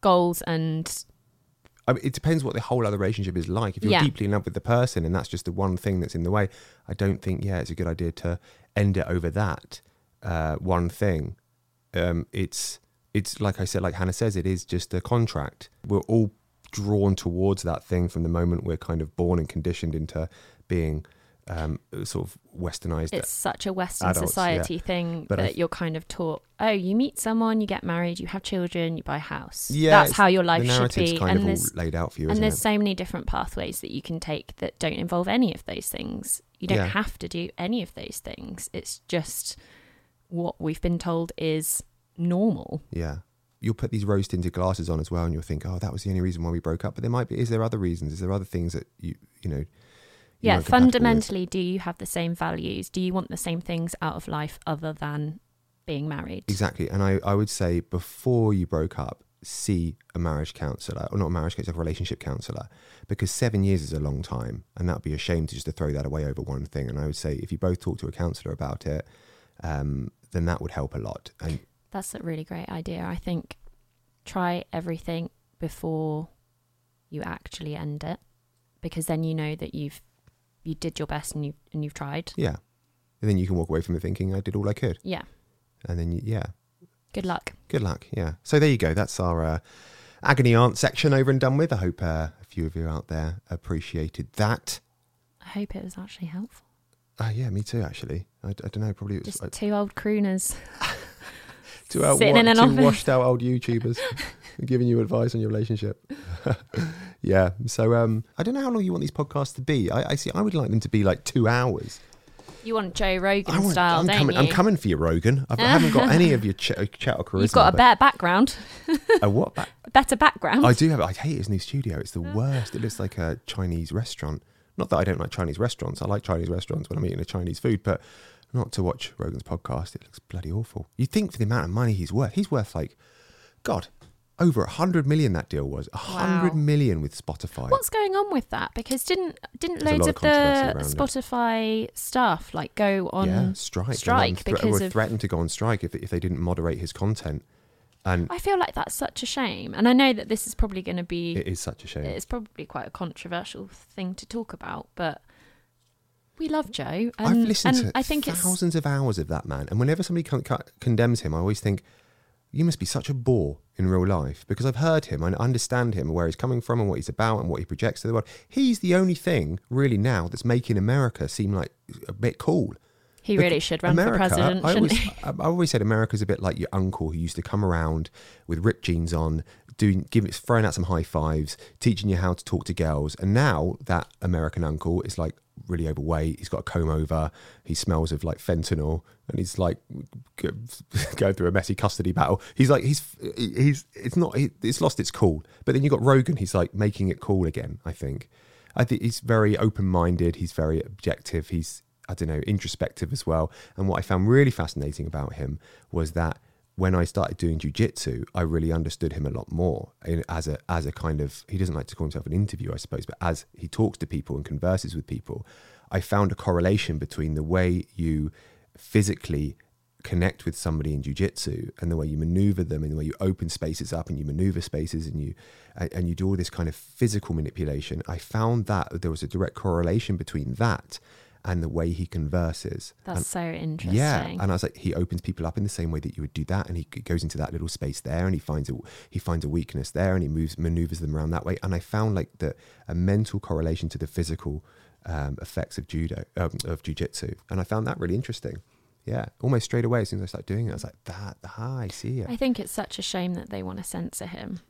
goals and I mean, it depends what the whole other relationship is like. If you're Yeah. deeply in love with the person and that's just the one thing that's in the way, I don't think, yeah, it's a good idea to end it over that uh, one thing. Um, it's it's like I said, like Hannah says, it is just a contract. We're all drawn towards that thing from the moment we're kind of born and conditioned into being um, sort of westernized. it's such a western adults, society yeah. thing But that you're kind of taught oh you meet someone you get married you have children you buy a house yeah, that's how your life should be kind and there's laid out for you, and there's it? so many different pathways that you can take that don't involve any of those things. You don't Yeah. have to do any of those things. It's just what we've been told is normal. Yeah. You'll put these rose tinted glasses on as well, and you'll think, "Oh, that was the only reason why we broke up." But there might be. Is there other reasons? Is there other things that you, you know? you yeah, fundamentally, do you have the same values? Do you want the same things out of life other than being married? Exactly. And I, I would say before you broke up, see a marriage counsellor, or not a marriage counsellor, a relationship counsellor, because seven years is a long time, and that would be a shame to just to throw that away over one thing. And I would say if you both talk to a counsellor about it, um, then that would help a lot. And That's a really great idea. I think try everything before you actually end it, because then you know that you've you did your best and you and you've tried. yeah, and then you can walk away from it thinking I did all I could, Yeah. and then you, yeah, Good luck. Good luck. Yeah. So there you go. That's our uh, agony aunt section over and done with. I hope uh, a few of you out there appreciated that. I hope it was actually helpful. Uh, yeah, me too. Actually, I, I don't know. Probably it was Just two old crooners. two, out, sitting in an two office. washed out old YouTubers giving you advice on your relationship. yeah. So um, I don't know how long you want these podcasts to be. I, I see. I would like them to be like two hours. You want Joe Rogan I want, style, I'm don't coming. you? I'm coming for you, Rogan. I've, I haven't got any of your ch- chat or charisma. You've got a but- better background. a what? Back? A better background. I do have. I hate his new studio. It's the worst. It looks like a Chinese restaurant. Not that I don't like Chinese restaurants. I like Chinese restaurants when I'm eating a Chinese food, but not to watch Rogan's podcast. It looks bloody awful. You think for the amount of money he's worth, he's worth like, God, over a hundred million. That deal was a hundred Wow. million with Spotify. What's going on with that? Because didn't didn't There's loads of of the around it. Spotify stuff like go on yeah, strike. Strike thre- because or of threatened to go on strike if if they didn't moderate his content. And I feel like that's such a shame. And I know that this is probably going to be it is such a shame. it's probably quite a controversial thing to talk about, but we love Joe. And, I've listened and to I think it's thousands of hours of that man, and whenever somebody con- con- condemns him, I always think you must be such a bore in real life because I've heard him and understand him and where he's coming from and what he's about and what he projects to the world. He's the only thing really now that's making America seem like a bit cool. he really should run America, for president, I shouldn't always, I always said America's a bit like your uncle who used to come around with ripped jeans on, doing, giving, throwing out some high fives, teaching you how to talk to girls. And now that American uncle is like really overweight. He's got a comb over. He smells of like fentanyl, and he's like going through a messy custody battle. He's like he's he's it's not it's lost its cool. But then you got Rogan. He's like making it cool again. I think. I think he's very open minded. He's very objective. He's I don't know introspective as well. And what I found really fascinating about him was that when I started doing jujitsu, I really understood him a lot more as a as a kind of he doesn't like to call himself an interviewer, I suppose, but as he talks to people and converses with people, I found a correlation between the way you physically connect with somebody in jujitsu and the way you maneuver them and the way you open spaces up and you maneuver spaces and you and, and you do all this kind of physical manipulation. I found that there was a direct correlation between that and the way he converses. That's And- so interesting. yeah, and I was like, he opens people up in the same way that you would do that, and he goes into that little space there, and he finds a he finds a weakness there, and he moves maneuvers them around that way. And I found like the a mental correlation to the physical um, effects of judo um, of jujitsu, and I found that really interesting. Yeah, almost straight away as soon as I started doing it, I was like, that, ah, I see it. I think it's such a shame that they want to censor him.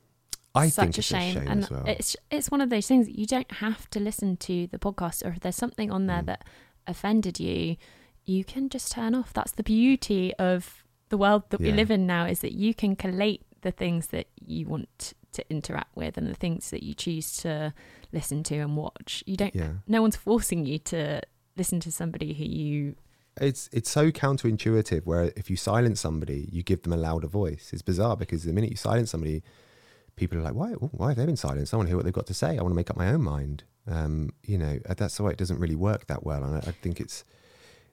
I such think a it's shame, a shame and as well. it's it's one of those things that you don't have to listen to the podcast, or if there's something on Mm. there that offended you, you can just turn off. That's the beauty of the world that we live in now, is that you can collate the things that you want to interact with and the things that you choose to listen to and watch. You don't. Yeah. No one's forcing you to listen to somebody who you. it's it's so counterintuitive where if you silence somebody you give them a louder voice it's bizarre because the minute you silence somebody people are like why why have they been silenced i want to hear what they've got to say. I want to make up my own mind. Um, you know uh, that's why it doesn't really work that well and I, I think it's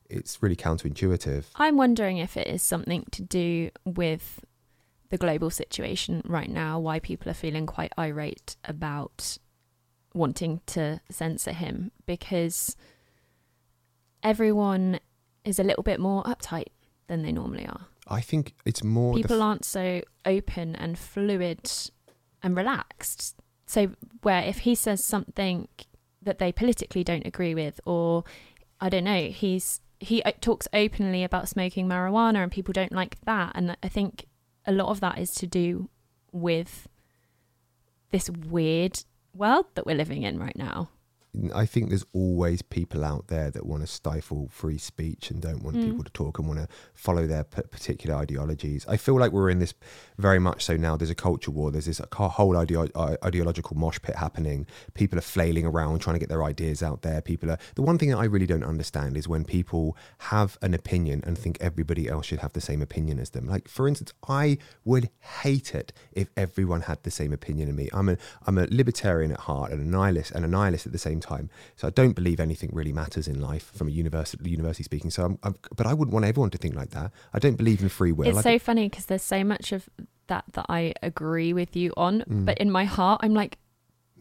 it's really counterintuitive. I'm wondering if it is something to do with the global situation right now, why people are feeling quite irate about wanting to censor him because everyone is a little bit more uptight than they normally are. i think it's more People f- aren't so open and fluid and relaxed. So, where if he says something that they politically don't agree with, or I don't know, he's he uh, talks openly about smoking marijuana, and people don't like that. And I think a lot of that is to do with this weird world that we're living in right now. I think there's always people out there that want to stifle free speech and don't want Mm. people to talk and want to follow their p- particular ideologies. I feel like we're in this very much so now. There's a culture war. There's this whole ideo- uh, ideological mosh pit happening. People are flailing around trying to get their ideas out there. People are. The one thing that I really don't understand is when people have an opinion and think everybody else should have the same opinion as them. Like for instance, I would hate it if everyone had the same opinion as me. I'm a I'm a libertarian at heart and a nihilist and a nihilist at the same time. So I don't believe anything really matters in life from a university university speaking. So I'm, I'm but I wouldn't want everyone to think like that. I don't believe in free will. it's I so don't- funny because there's so much of that that I agree with you on, Mm. but in my heart, I'm like,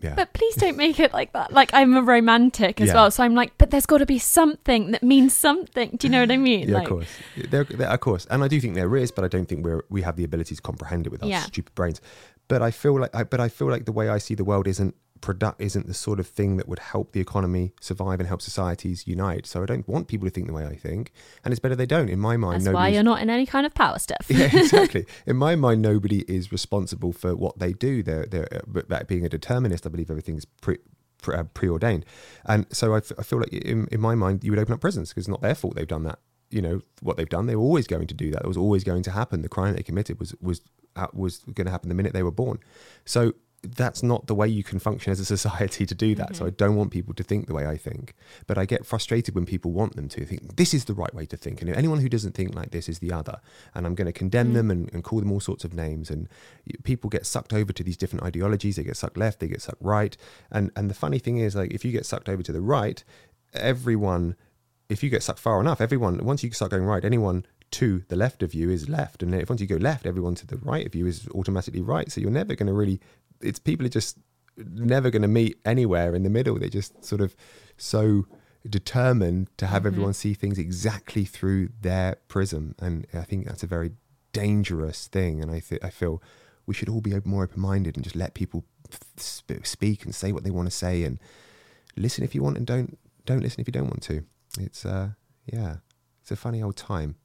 yeah. but please don't make it like that. Like I'm a romantic as Yeah. well, so I'm like, but there's got to be something that means something. Do you know what I mean? Yeah, like, of course. There, there, of course, and I do think there is, but I don't think we're we have the ability to comprehend it with our Yeah. stupid brains. But I feel like, I, but I feel like the way I see the world isn't product isn't the sort of thing that would help the economy survive and help societies unite. So I don't want people to think the way I think, and it's better they don't. In my mind, That's why you're not in any kind of power stuff. yeah, exactly. In my mind, nobody is responsible for what they do. They're, they're uh, but being a determinist, I believe everything's pre, pre, uh, preordained, and so I, f- I feel like in, in my mind, you would open up prisons because it's not their fault they've done that. You know what they've done; they were always going to do that. It was always going to happen. The crime they committed was was uh, was going to happen the minute they were born. So that's not the way you can function as a society to do that. So mm-hmm. I don't want people to think the way I think. But I get frustrated when people want them to think this is the right way to think. And anyone who doesn't think like this is the other. And I'm going to condemn mm. them and, and call them all sorts of names. And people get sucked over to these different ideologies. They get sucked left, they get sucked right. And and the funny thing is like if you get sucked over to the right, everyone if you get sucked far enough, everyone once you start going right, anyone to the left of you is left, and if once you go left, everyone to the right of you is automatically right. So you're never going to really. It's people are just never going to meet anywhere in the middle. They're just sort of so determined to have everyone see things exactly through their prism, and I think that's a very dangerous thing. And I th- I feel we should all be more open minded and just let people sp- speak and say what they want to say and listen if you want and don't don't listen if you don't want to. It's uh yeah, it's a funny old time.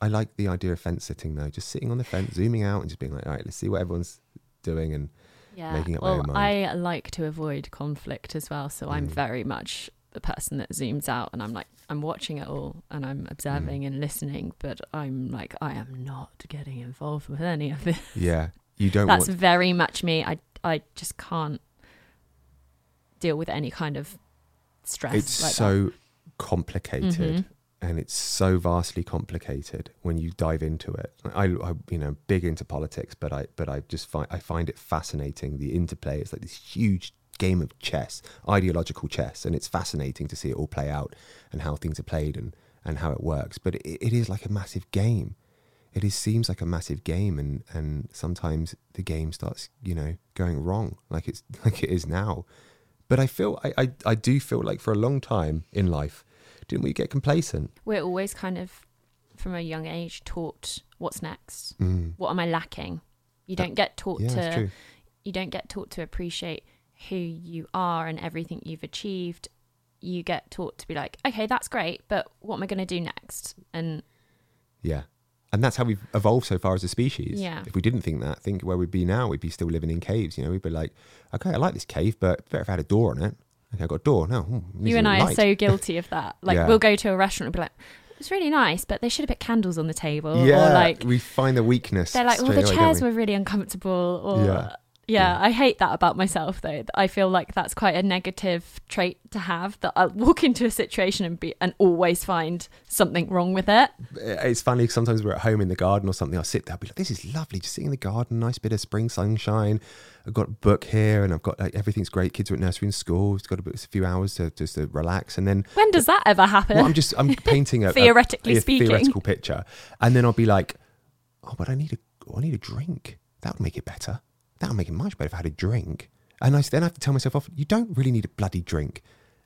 I like the idea of fence sitting though, just sitting on the fence, zooming out, and just being like, all right, let's see what everyone's doing, and Yeah. making up my well, own mind. I like to avoid conflict as well, so I'm Mm. very much the person that zooms out and I'm like I'm watching it all and I'm observing Mm. and listening, but I'm like I am not getting involved with any of this. yeah, you don't That's want. very much me. I I just can't deal with any kind of stress. It's like that. so complicated. Mhm. And it's so vastly complicated when you dive into it. I, I, you know, big into politics, but I, but I just find I find it fascinating. The interplay. It's like this huge game of chess, ideological chess, and it's fascinating to see it all play out and how things are played and and how it works. But it, it is like a massive game. It is seems like a massive game, and and sometimes the game starts, you know, going wrong, like it's like it is now. But I feel I, I, I do feel like for a long time in life, didn't we get complacent? we're always kind of from a young age taught what's next. Mm. What am I lacking? You don't get taught Yeah, to you don't get taught to appreciate who you are and everything you've achieved. You get taught to be like, okay, that's great, but what am I going to do next? And Yeah. And that's how we've evolved so far as a species. Yeah. If we didn't think that, think where we'd be now, we'd be still living in caves. You know, we'd be like, okay, I like this cave, but better if I had a door on it. Okay, I got a door. No, hmm, needs you and I are so guilty of that. Like, Yeah. we'll go to a restaurant and be like, it's really nice, but they should have put candles on the table. yeah, Or like, we find the weakness. they're like, well, the away, chairs we? were really uncomfortable. Or, Yeah. yeah. I hate that about myself, though. I feel like that's quite a negative trait to have that I'll walk into a situation and be and always find something wrong with it. it's funny sometimes we're at home in the garden or something. I'll sit there, I'll be like, "This is lovely, just sitting in the garden, nice bit of spring sunshine. I've got a book here, and I've got like everything's great. Kids are at nursery and school. It's got a, bit, a few hours to just to relax, and then When does that ever happen? well, I'm just I'm painting a a- Theoretically a speaking. theoretical picture, and then I'll be like, "Oh, but I need a oh, I need a drink. That would make it better. That would make it much better if I had a drink." And I then I have to tell myself off. You don't really need a bloody drink.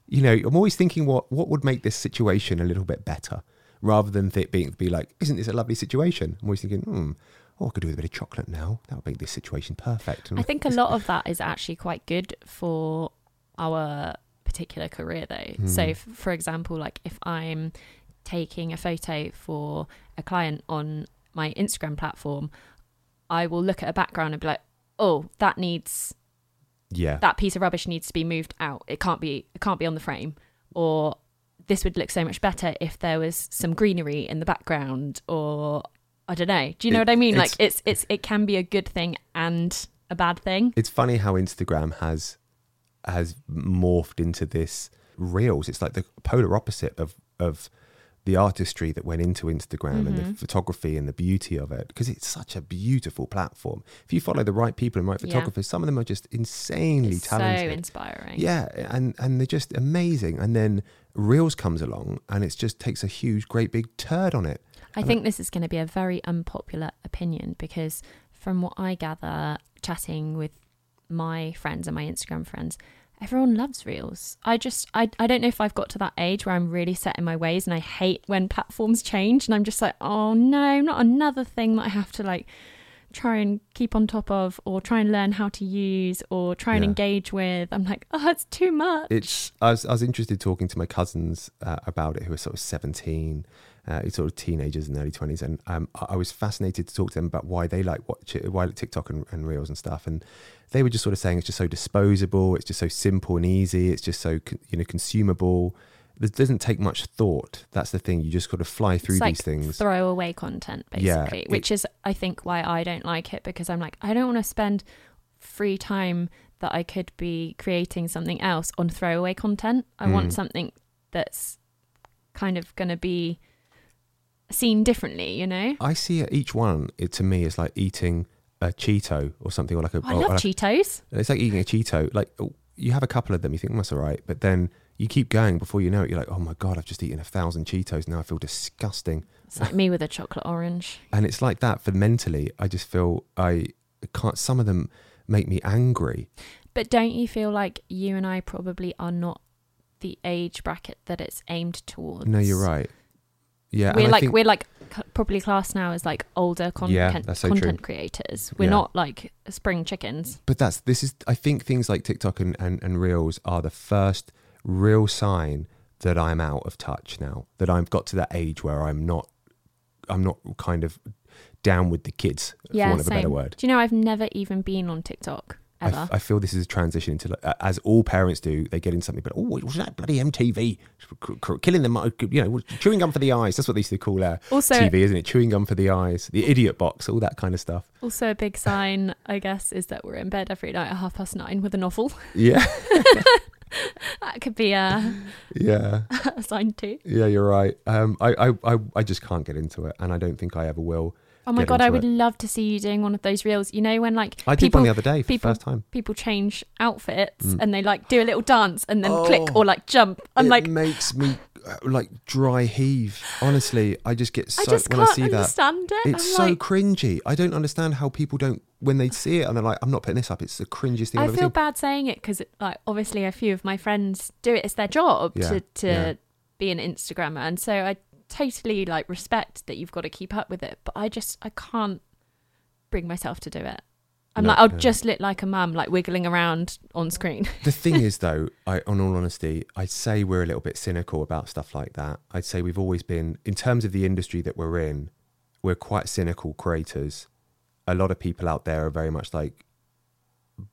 You know, I'm always thinking what what would make this situation a little bit better, rather than th- being be like, "Isn't this a lovely situation?" I'm always thinking, "Hmm, oh, I could do with a bit of chocolate now. That would make this situation perfect." And I think a lot of that is actually quite good for our particular career, though. So, Hmm. f- for example, like if I'm taking a photo for a client on my Instagram platform, I will look at a background and be like, "Oh, that needs yeah, that piece of rubbish needs to be moved out. It can't be it can't be on the frame." Or this would look so much better if there was some greenery in the background or I don't know. Do you know It- what I mean? it's- Like it's it's it can be a good thing and a bad thing. it's funny how Instagram has has morphed into this reels. It's like the polar opposite of of the artistry that went into Instagram and Mm-hmm. the photography and the beauty of it because it's such a beautiful platform. If you follow the right people and right Yeah. photographers, some of them are just insanely It's so talented. inspiring. Yeah, and and they're just amazing. And then Reels comes along and it just takes a huge, great big turd on it. I think this is going to be a very unpopular opinion because, from what I gather, chatting with my friends and my Instagram friends, everyone loves reels. I just, I, I don't know if I've got to that age where I'm really set in my ways and I hate when platforms change and I'm just like, oh no, not another thing that I have to like try and keep on top of or try and learn how to use or try and Yeah. engage with. I'm like, oh, it's too much. It's I was I was interested talking to my cousins uh, about it who are sort of seventeen, uh, sort of teenagers in the early twenties, and um, I I was fascinated to talk to them about why they like watch it, why like TikTok and, and Reels and stuff, and they were just sort of saying it's just so disposable, it's just so simple and easy, it's just so con- you know consumable. It doesn't take much thought. That's the thing. You just got to fly through it's like these things. throwaway content Yeah, basically it- which is i think why i don't like it because i'm like i don't want to spend free time that I could be creating something else on throwaway content. I want Mm. something that's kind of going to be seen differently, you know? I see each one. It to me is like eating a Cheeto or something, or like a. I or love like- Cheetos. It's like eating a Cheeto. Like oh, you have a couple of them, you think "Mm, that's all right, but then you keep going. Before you know it, you're like, oh my god, I've just eaten a thousand Cheetos. Now I feel disgusting. It's like me with a chocolate orange. and it's like that for mentally. I just feel I can't. Some of them make me angry. But don't you feel like you and I probably are not the age bracket that it's aimed towards? No, you're right. Yeah, we're like think- we're like probably classed now as like older Yeah, content that's so true. creators. We're Yeah. not like spring chickens. But that's this is I think things like TikTok and, and, and Reels are the first real sign that I'm out of touch now. That I've got to that age where I'm not I'm not kind of down with the kids, Yeah, for want of a same. better word. Do you know I've never even been on TikTok I, ever. f- I feel this is a transition into like, as all parents do. They get in something, but oh, what's that bloody MTV? Killing them, you know, chewing gum for the eyes. That's what they used to call uh, Also- TV, isn't it? Chewing gum for the eyes, the idiot box, all that kind of stuff. also, a big sign, I guess, is that we're in bed every night at half past nine with a novel. Yeah, that could be a, yeah. a sign too. Yeah, you're right. Um, I, I, I, I just can't get into it, and I don't think I ever will. Oh my god, I would it. love to see you doing one of those reels. You know when like I did people, one the other day for the people, first time. People change outfits Mm. and they like do a little dance and then click Oh. or like jump. I'm it like, makes me uh, like dry heave. Honestly, I just get so I just when can't I see that. understand it. It's I'm so like, cringy. I don't understand how people don't when they see it and they're like, "I'm not putting this up." It's the cringiest thing I I've ever feel bad saying it because like obviously a few of my friends do it. It's their job Yeah, to to yeah. be an Instagrammer, and so I totally like respect that you've got to keep up with it. But I just I can't bring myself to do it. I'm No, like I'll no. just look like a mum, like wiggling around on screen. The thing is, though, I, on all honesty, I'd say we're a little bit cynical about stuff like that. I'd say we've always been, in terms of the industry that we're in, we're quite cynical creators. A lot of people out there are very much like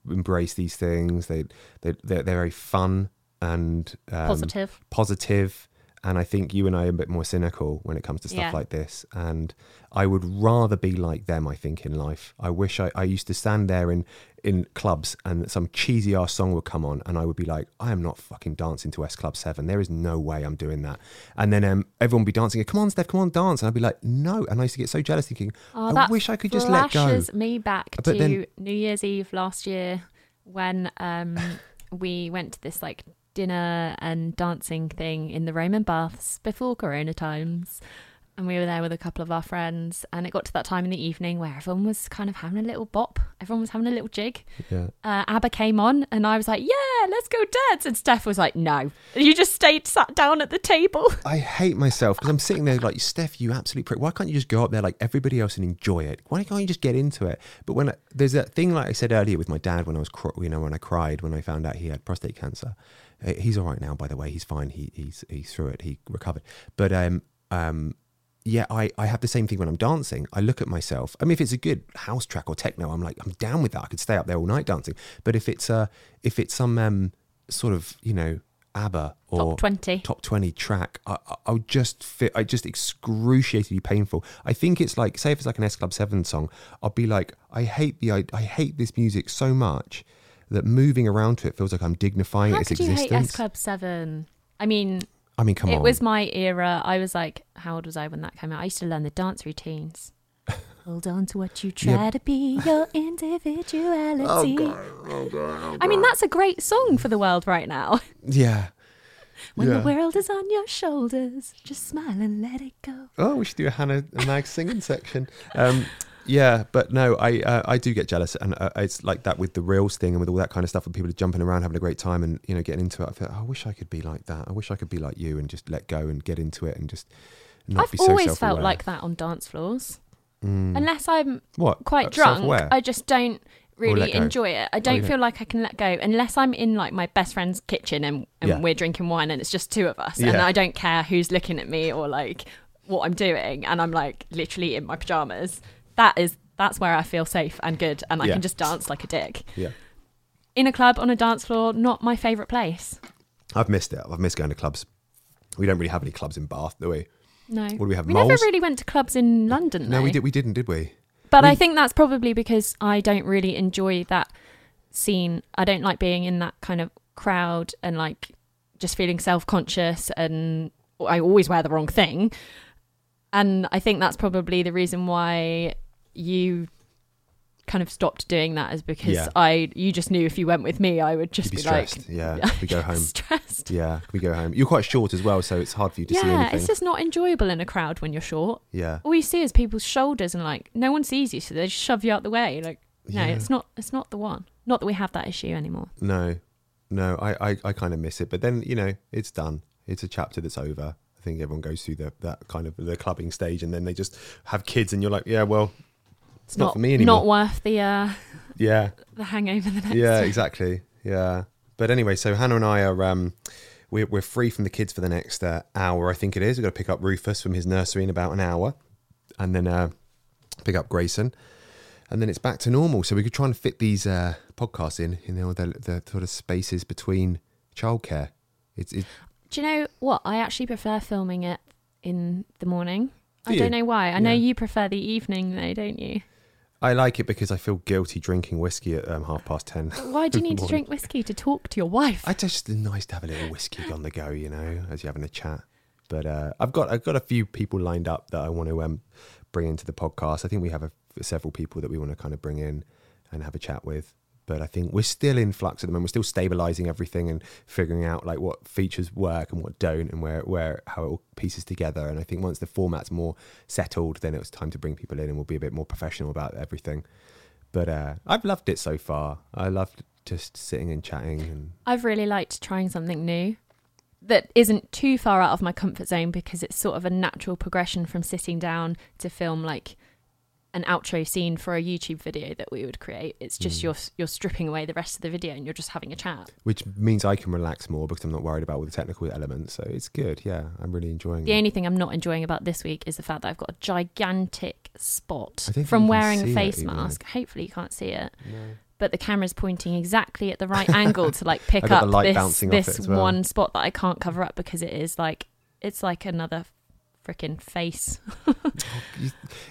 embrace these things. They they they're, they're very fun and um, Positive. positive. And I think you and I are a bit more cynical when it comes to stuff Yeah. like this. And I would rather be like them, I think, in life. I wish I, I used to stand there in, in clubs and some cheesy ass song would come on and I would be like, I am not fucking dancing to S Club 7. There is no way I'm doing that. And then um, everyone would be dancing, come on, Steph, come on, dance. And I'd be like, no. And I used to get so jealous thinking, Oh, I that wish I could just let go. flashes me back But to then- New Year's Eve last year when um, we went to this like dinner and dancing thing in the Roman baths before Corona times. And we were there with a couple of our friends, and it got to that time in the evening where everyone was kind of having a little bop. Everyone was having a little jig. Yeah. Uh, ABBA came on, and I was like, "Yeah, let's go dance." And Steph was like, "No, you just stayed sat down at the table." I hate myself because I'm sitting there like, Steph, you absolute prick. Why can't you just go up there like everybody else and enjoy it? Why can't you just get into it? But when I, there's that thing like I said earlier with my dad when I was, cr- you know, when I cried when I found out he had prostate cancer. Uh, He's all right now, by the way. He's fine. He, he's he's through it. He recovered. But um um yeah, I, I have the same thing when I'm dancing. I look at myself. I mean, if it's a good house track or techno, I'm like, I'm down with that. I could stay up there all night dancing. But if it's uh if it's some um sort of you know ABBA or Top 20. top 20 track, I, I, I would just fit, I just excruciatingly painful. I think it's like, say if it's like an S Club 7 song, I'll be like, I hate the, I, I hate this music so much that moving around to it feels like I'm dignifying How its could you existence. hate S Club Seven? I mean, I mean, come it on. It was my era. I was like, how old was I when that came out? I used to learn the dance routines. Hold on to what you try Yeah. to be, your individuality. Oh, God. I mean, that's a great song for the world right now. Yeah. When yeah. the world is on your shoulders, just smile and let it go. Oh, we should do a Hannah and Mag singing section. Um, yeah, but no, I uh, I do get jealous, and uh, it's like that with the reels thing and with all that kind of stuff, when people are jumping around, having a great time, and you know, getting into it. I feel, oh, I wish I could be like that. I wish I could be like you and just let go and get into it and just not be so. I've be so always felt like that on dance floors. Mm. Unless I'm What, quite uh, drunk, self-aware? I just don't really enjoy it. I Oh, don't feel like I can let go unless I'm in like my best friend's kitchen and, and Yeah. we're drinking wine and it's just two of us and I don't care who's looking at me or like what I'm doing and I'm like literally in my pajamas. That is that's where I feel safe and good and I Yeah. can just dance like a dick. Yeah. In a club on a dance floor, not my favourite place. I've missed it. I've missed going to clubs. We don't really have any clubs in Bath, do we? No. What do we have? We Moles? never really went to clubs in London No, we did. We didn't, did we? But I think that's probably because I don't really enjoy that scene. I don't like being in that kind of crowd and like just feeling self conscious and I always wear the wrong thing. And I think that's probably the reason why you kind of stopped doing that is because Yeah. I you just knew if you went with me I would just You'd be be, like stressed. yeah, we go home. stressed. Yeah, we go home. You're quite short as well, so it's hard for you to see Yeah, anything. it's just not enjoyable in a crowd when you're short. Yeah, All you see is people's shoulders and like no one sees you, so they just shove you out the way. Like no, Yeah. it's not it's not the one. Not that we have that issue anymore. no, no. I, I, I kind of miss it, but then you know, it's done. It's a chapter that's over. I think everyone goes through the, that kind of the clubbing stage, and then they just have kids, and you're like, yeah, well, it's not, for me anymore. Not worth the uh yeah, the hangover the next yeah, exactly. Yeah, but anyway, so Hannah and I are um, we're we're free from the kids for the next uh, hour. I think it is. We've got to pick up Rufus from his nursery in about an hour, and then uh, pick up Grayson, and then it's back to normal. So we could try and fit these uh, podcasts in, you know, the the sort of spaces between childcare. It's it, Do you know what? I actually prefer filming it in the morning. Do I you? don't know why. I know you prefer the evening though, don't you? I like it because I feel guilty drinking whiskey at um, half past ten. Why do you need to drink whiskey to talk to your wife? I just it's nice to have a little whiskey on the go, you know, as you're having a chat. But uh, I've got I've got a few people lined up that I want to um, bring into the podcast. I think we have a, several people that we want to kind of bring in and have a chat with. But I think we're still in flux at the moment. We're still stabilizing everything and figuring out like what features work and what don't, and where where how it all pieces together. And I think once the format's more settled, then it's time to bring people in and we'll be a bit more professional about everything. But uh, I've loved it so far. I loved just sitting and chatting and I've really liked trying something new that isn't too far out of my comfort zone because it's sort of a natural progression from sitting down to film like an outro scene for a YouTube video that we would create. It's just Mm. you're you're stripping away the rest of the video and you're just having a chat. which means I can relax more because I'm not worried about all the technical elements. So it's good. Yeah, I'm really enjoying The it. only thing I'm not enjoying about this week is the fact that I've got a gigantic spot I don't think from wearing a face mask. Hopefully you can't see it. No. But the camera's pointing exactly at the right angle to like pick up this, bouncing off it this well. one spot that I can't cover up because it is like it's like another freaking face.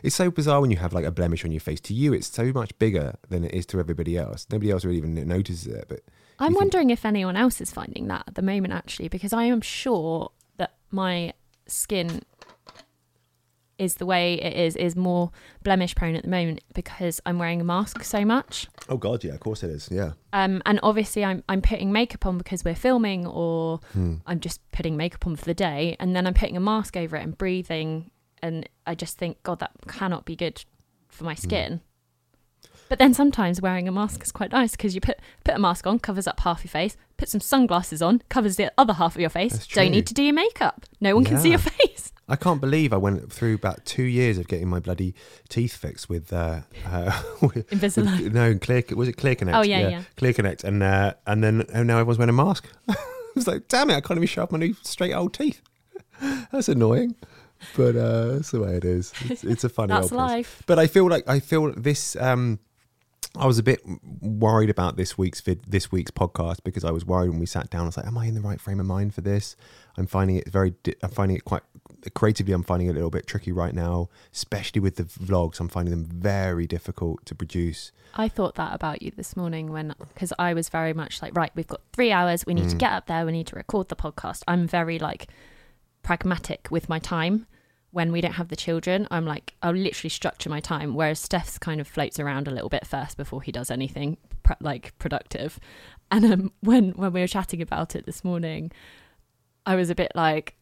It's so bizarre when you have like a blemish on your face. To you, it's so much bigger than it is to everybody else. Nobody else really even notices it. But I'm think- wondering if anyone else is finding that at the moment actually because I am sure that my skin is the way it is is more blemish prone at the moment because I'm wearing a mask so much. oh god, yeah, of course it is. Yeah, Um, and obviously, I'm I'm putting makeup on because we're filming, or Hmm. I'm just putting makeup on for the day, and then I'm putting a mask over it and breathing, and I just think, God, that cannot be good for Hmm. my skin. But then sometimes wearing a mask is quite nice because you put put a mask on, covers up half your face, put some sunglasses on, covers the other half of your face. Don't need to do your makeup. No one can see your face. I can't believe I went through about two years of getting my bloody teeth fixed with uh, uh with- Invisalign. with- no, clear was it ClearCorrect? Oh, yeah, yeah. ClearCorrect, and uh, and then oh, now everyone's wearing a mask. I was like, damn it, I can't even show off my new straight old teeth. That's annoying, but uh, that's the way it is. It's, it's a funny That's life. But I feel like I feel this. Um, I was a bit worried about this week's vid, this week's podcast because I was worried when we sat down. I was like, "Am I in the right frame of mind for this?" I'm finding it very. di- I'm finding it quite creatively. I'm finding it a little bit tricky right now, especially with the vlogs. I'm finding them very difficult to produce. I thought that about you this morning when, because I was very much like, right, we've got three hours. We need Mm. to get up there. We need to record the podcast. I'm very like pragmatic with my time. When we don't have the children, I'm like, I'll literally structure my time. Whereas Steph's kind of floats around a little bit first before he does anything pr- like productive. And um, when when we were chatting about it this morning, I was a bit like,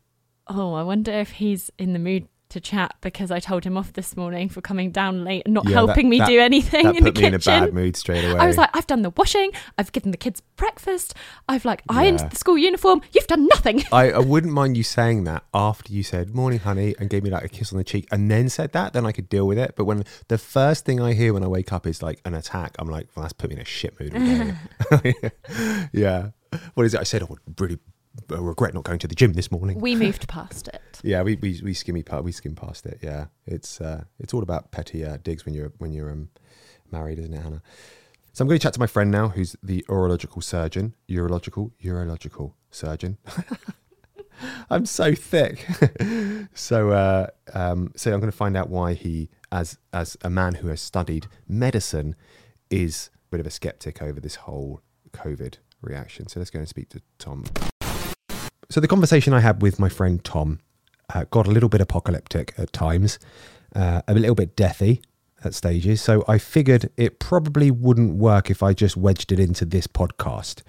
oh, I wonder if he's in the mood to chat because I told him off this morning for coming down late and not Yeah, that- helping me that- do anything That in the put me in a bad mood straight away. I was like, I've done the washing, I've given the kids breakfast, I've like ironed Yeah. the school uniform. You've done nothing. I, I wouldn't mind you saying that after you said morning honey and gave me like a kiss on the cheek and then said that then I could deal with it but when the first thing I hear when I wake up is like an attack I'm like well that's put me in a shit mood yeah what is it I said would really regret not going to the gym this morning We moved past it. yeah we we, we skimmy pa- we skim past it yeah it's uh, it's all about petty uh, digs when you're when you're um, married isn't it Hannah so I'm going to chat to my friend now who's the urological surgeon urological urological surgeon I'm so thick. so, uh, um, so I'm going to find out why he, as as a man who has studied medicine, is a bit of a skeptic over this whole COVID reaction. So let's go and speak to Tom. So the conversation I had with my friend Tom uh, got a little bit apocalyptic at times, uh, a little bit deathy at stages. So I figured it probably wouldn't work if I just wedged it into this podcast.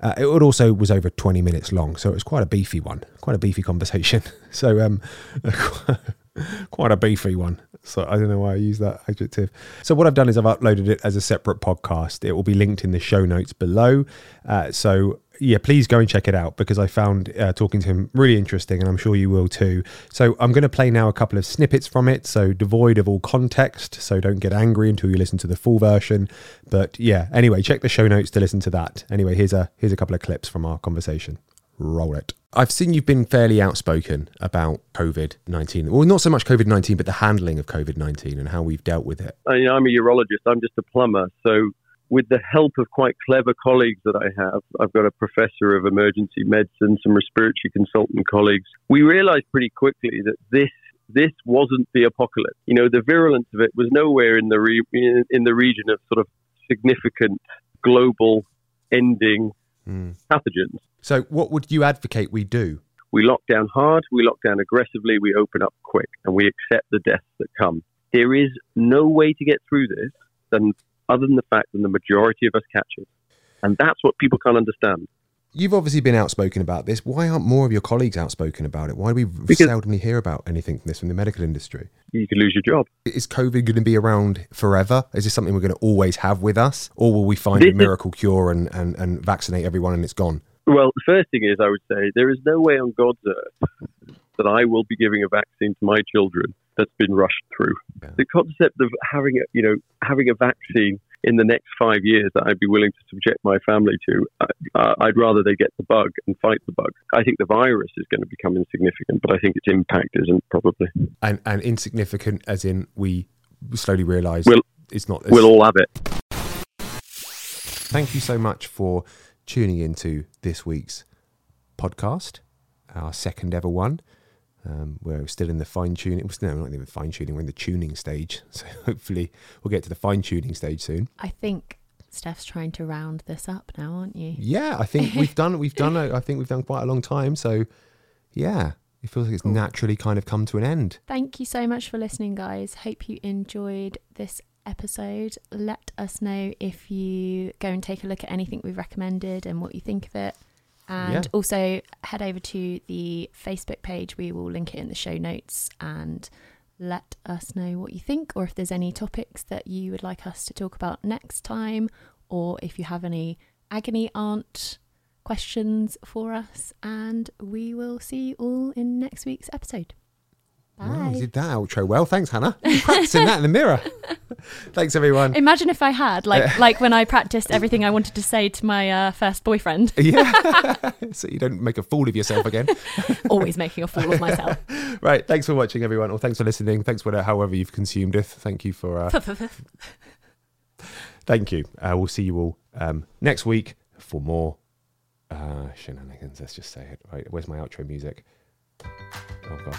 Uh, it also was over 20 minutes long, so it was quite a beefy one, quite a beefy conversation. So, um, quite a beefy one. So I don't know why I use that adjective. So what I've done is I've uploaded it as a separate podcast. It will be linked in the show notes below. Uh, so yeah, please go and check it out because I found uh, talking to him really interesting, and I'm sure you will too. So I'm going to play now a couple of snippets from it, so devoid of all context. So don't get angry until you listen to the full version. But yeah, anyway, check the show notes to listen to that. Anyway, here's a here's a couple of clips from our conversation. Roll it. I've seen you've been fairly outspoken about COVID 19. Well, not so much COVID 19, but the handling of COVID 19 and how we've dealt with it. I, mean, I'm a urologist, I'm just a plumber. So, with the help of quite clever colleagues that I have, I've got a professor of emergency medicine, some respiratory consultant colleagues. We realized pretty quickly that this this wasn't the apocalypse. You know, the virulence of it was nowhere in the re- in, in the region of sort of significant global ending Mm. pathogens. So, what would you advocate we do? We lock down hard, we lock down aggressively, we open up quick, and we accept the deaths that come. There is no way to get through this than other than the fact that the majority of us catch it. And that's what people can't understand. You've obviously been outspoken about this. Why aren't more of your colleagues outspoken about it? Why do we Because- seldomly hear about anything from this from the medical industry? You could lose your job. Is COVID going to be around forever? Is this something we're going to always have with us? Or will we find This a is- miracle cure and, and, and vaccinate everyone and it's gone? Well, the first thing is, I would say there is no way on God's earth that I will be giving a vaccine to my children that's been rushed through. Yeah. The concept of having a, you know, having a vaccine in the next five years that I'd be willing to subject my family to, uh, I'd rather they get the bug and fight the bug. I think the virus is going to become insignificant, but I think its impact isn't probably. And, and insignificant as in we slowly realise We'll- it's not. as- We'll all have it. Thank you so much for tuning into this week's podcast, our second ever one. Um, we're still in the fine tuning. No, not even fine tuning. We're in the tuning stage. So hopefully we'll get to the fine tuning stage soon. I think Steph's trying to round this up now, aren't you? Yeah, I think we've done. We've done. a- I think we've done quite a long time. So yeah, it feels like it's naturally kind of come to an end. Thank you so much for listening, guys. Hope you enjoyed this episode. Let us know if you go and take a look at anything we've recommended and what you think of it. And Yeah. also head over to the Facebook page. We will link it in the show notes and let us know what you think or if there's any topics that you would like us to talk about next time or if you have any agony aunt questions for us. And we will see you all in next week's episode. Bye. Wow, you did that outro well. Thanks, Hannah. You're practicing that in the mirror. Thanks, everyone. Imagine if I had, like, like when I practiced everything I wanted to say to my uh, first boyfriend. Yeah. so you don't make a fool of yourself again. Always making a fool of myself. right. Thanks for watching, everyone. Or thanks for listening. Thanks for however you've consumed it. Thank you for. Uh, thank you. Uh, we'll see you all um, next week for more uh, shenanigans. Let's just say it. Right. Where's my outro music? Oh god.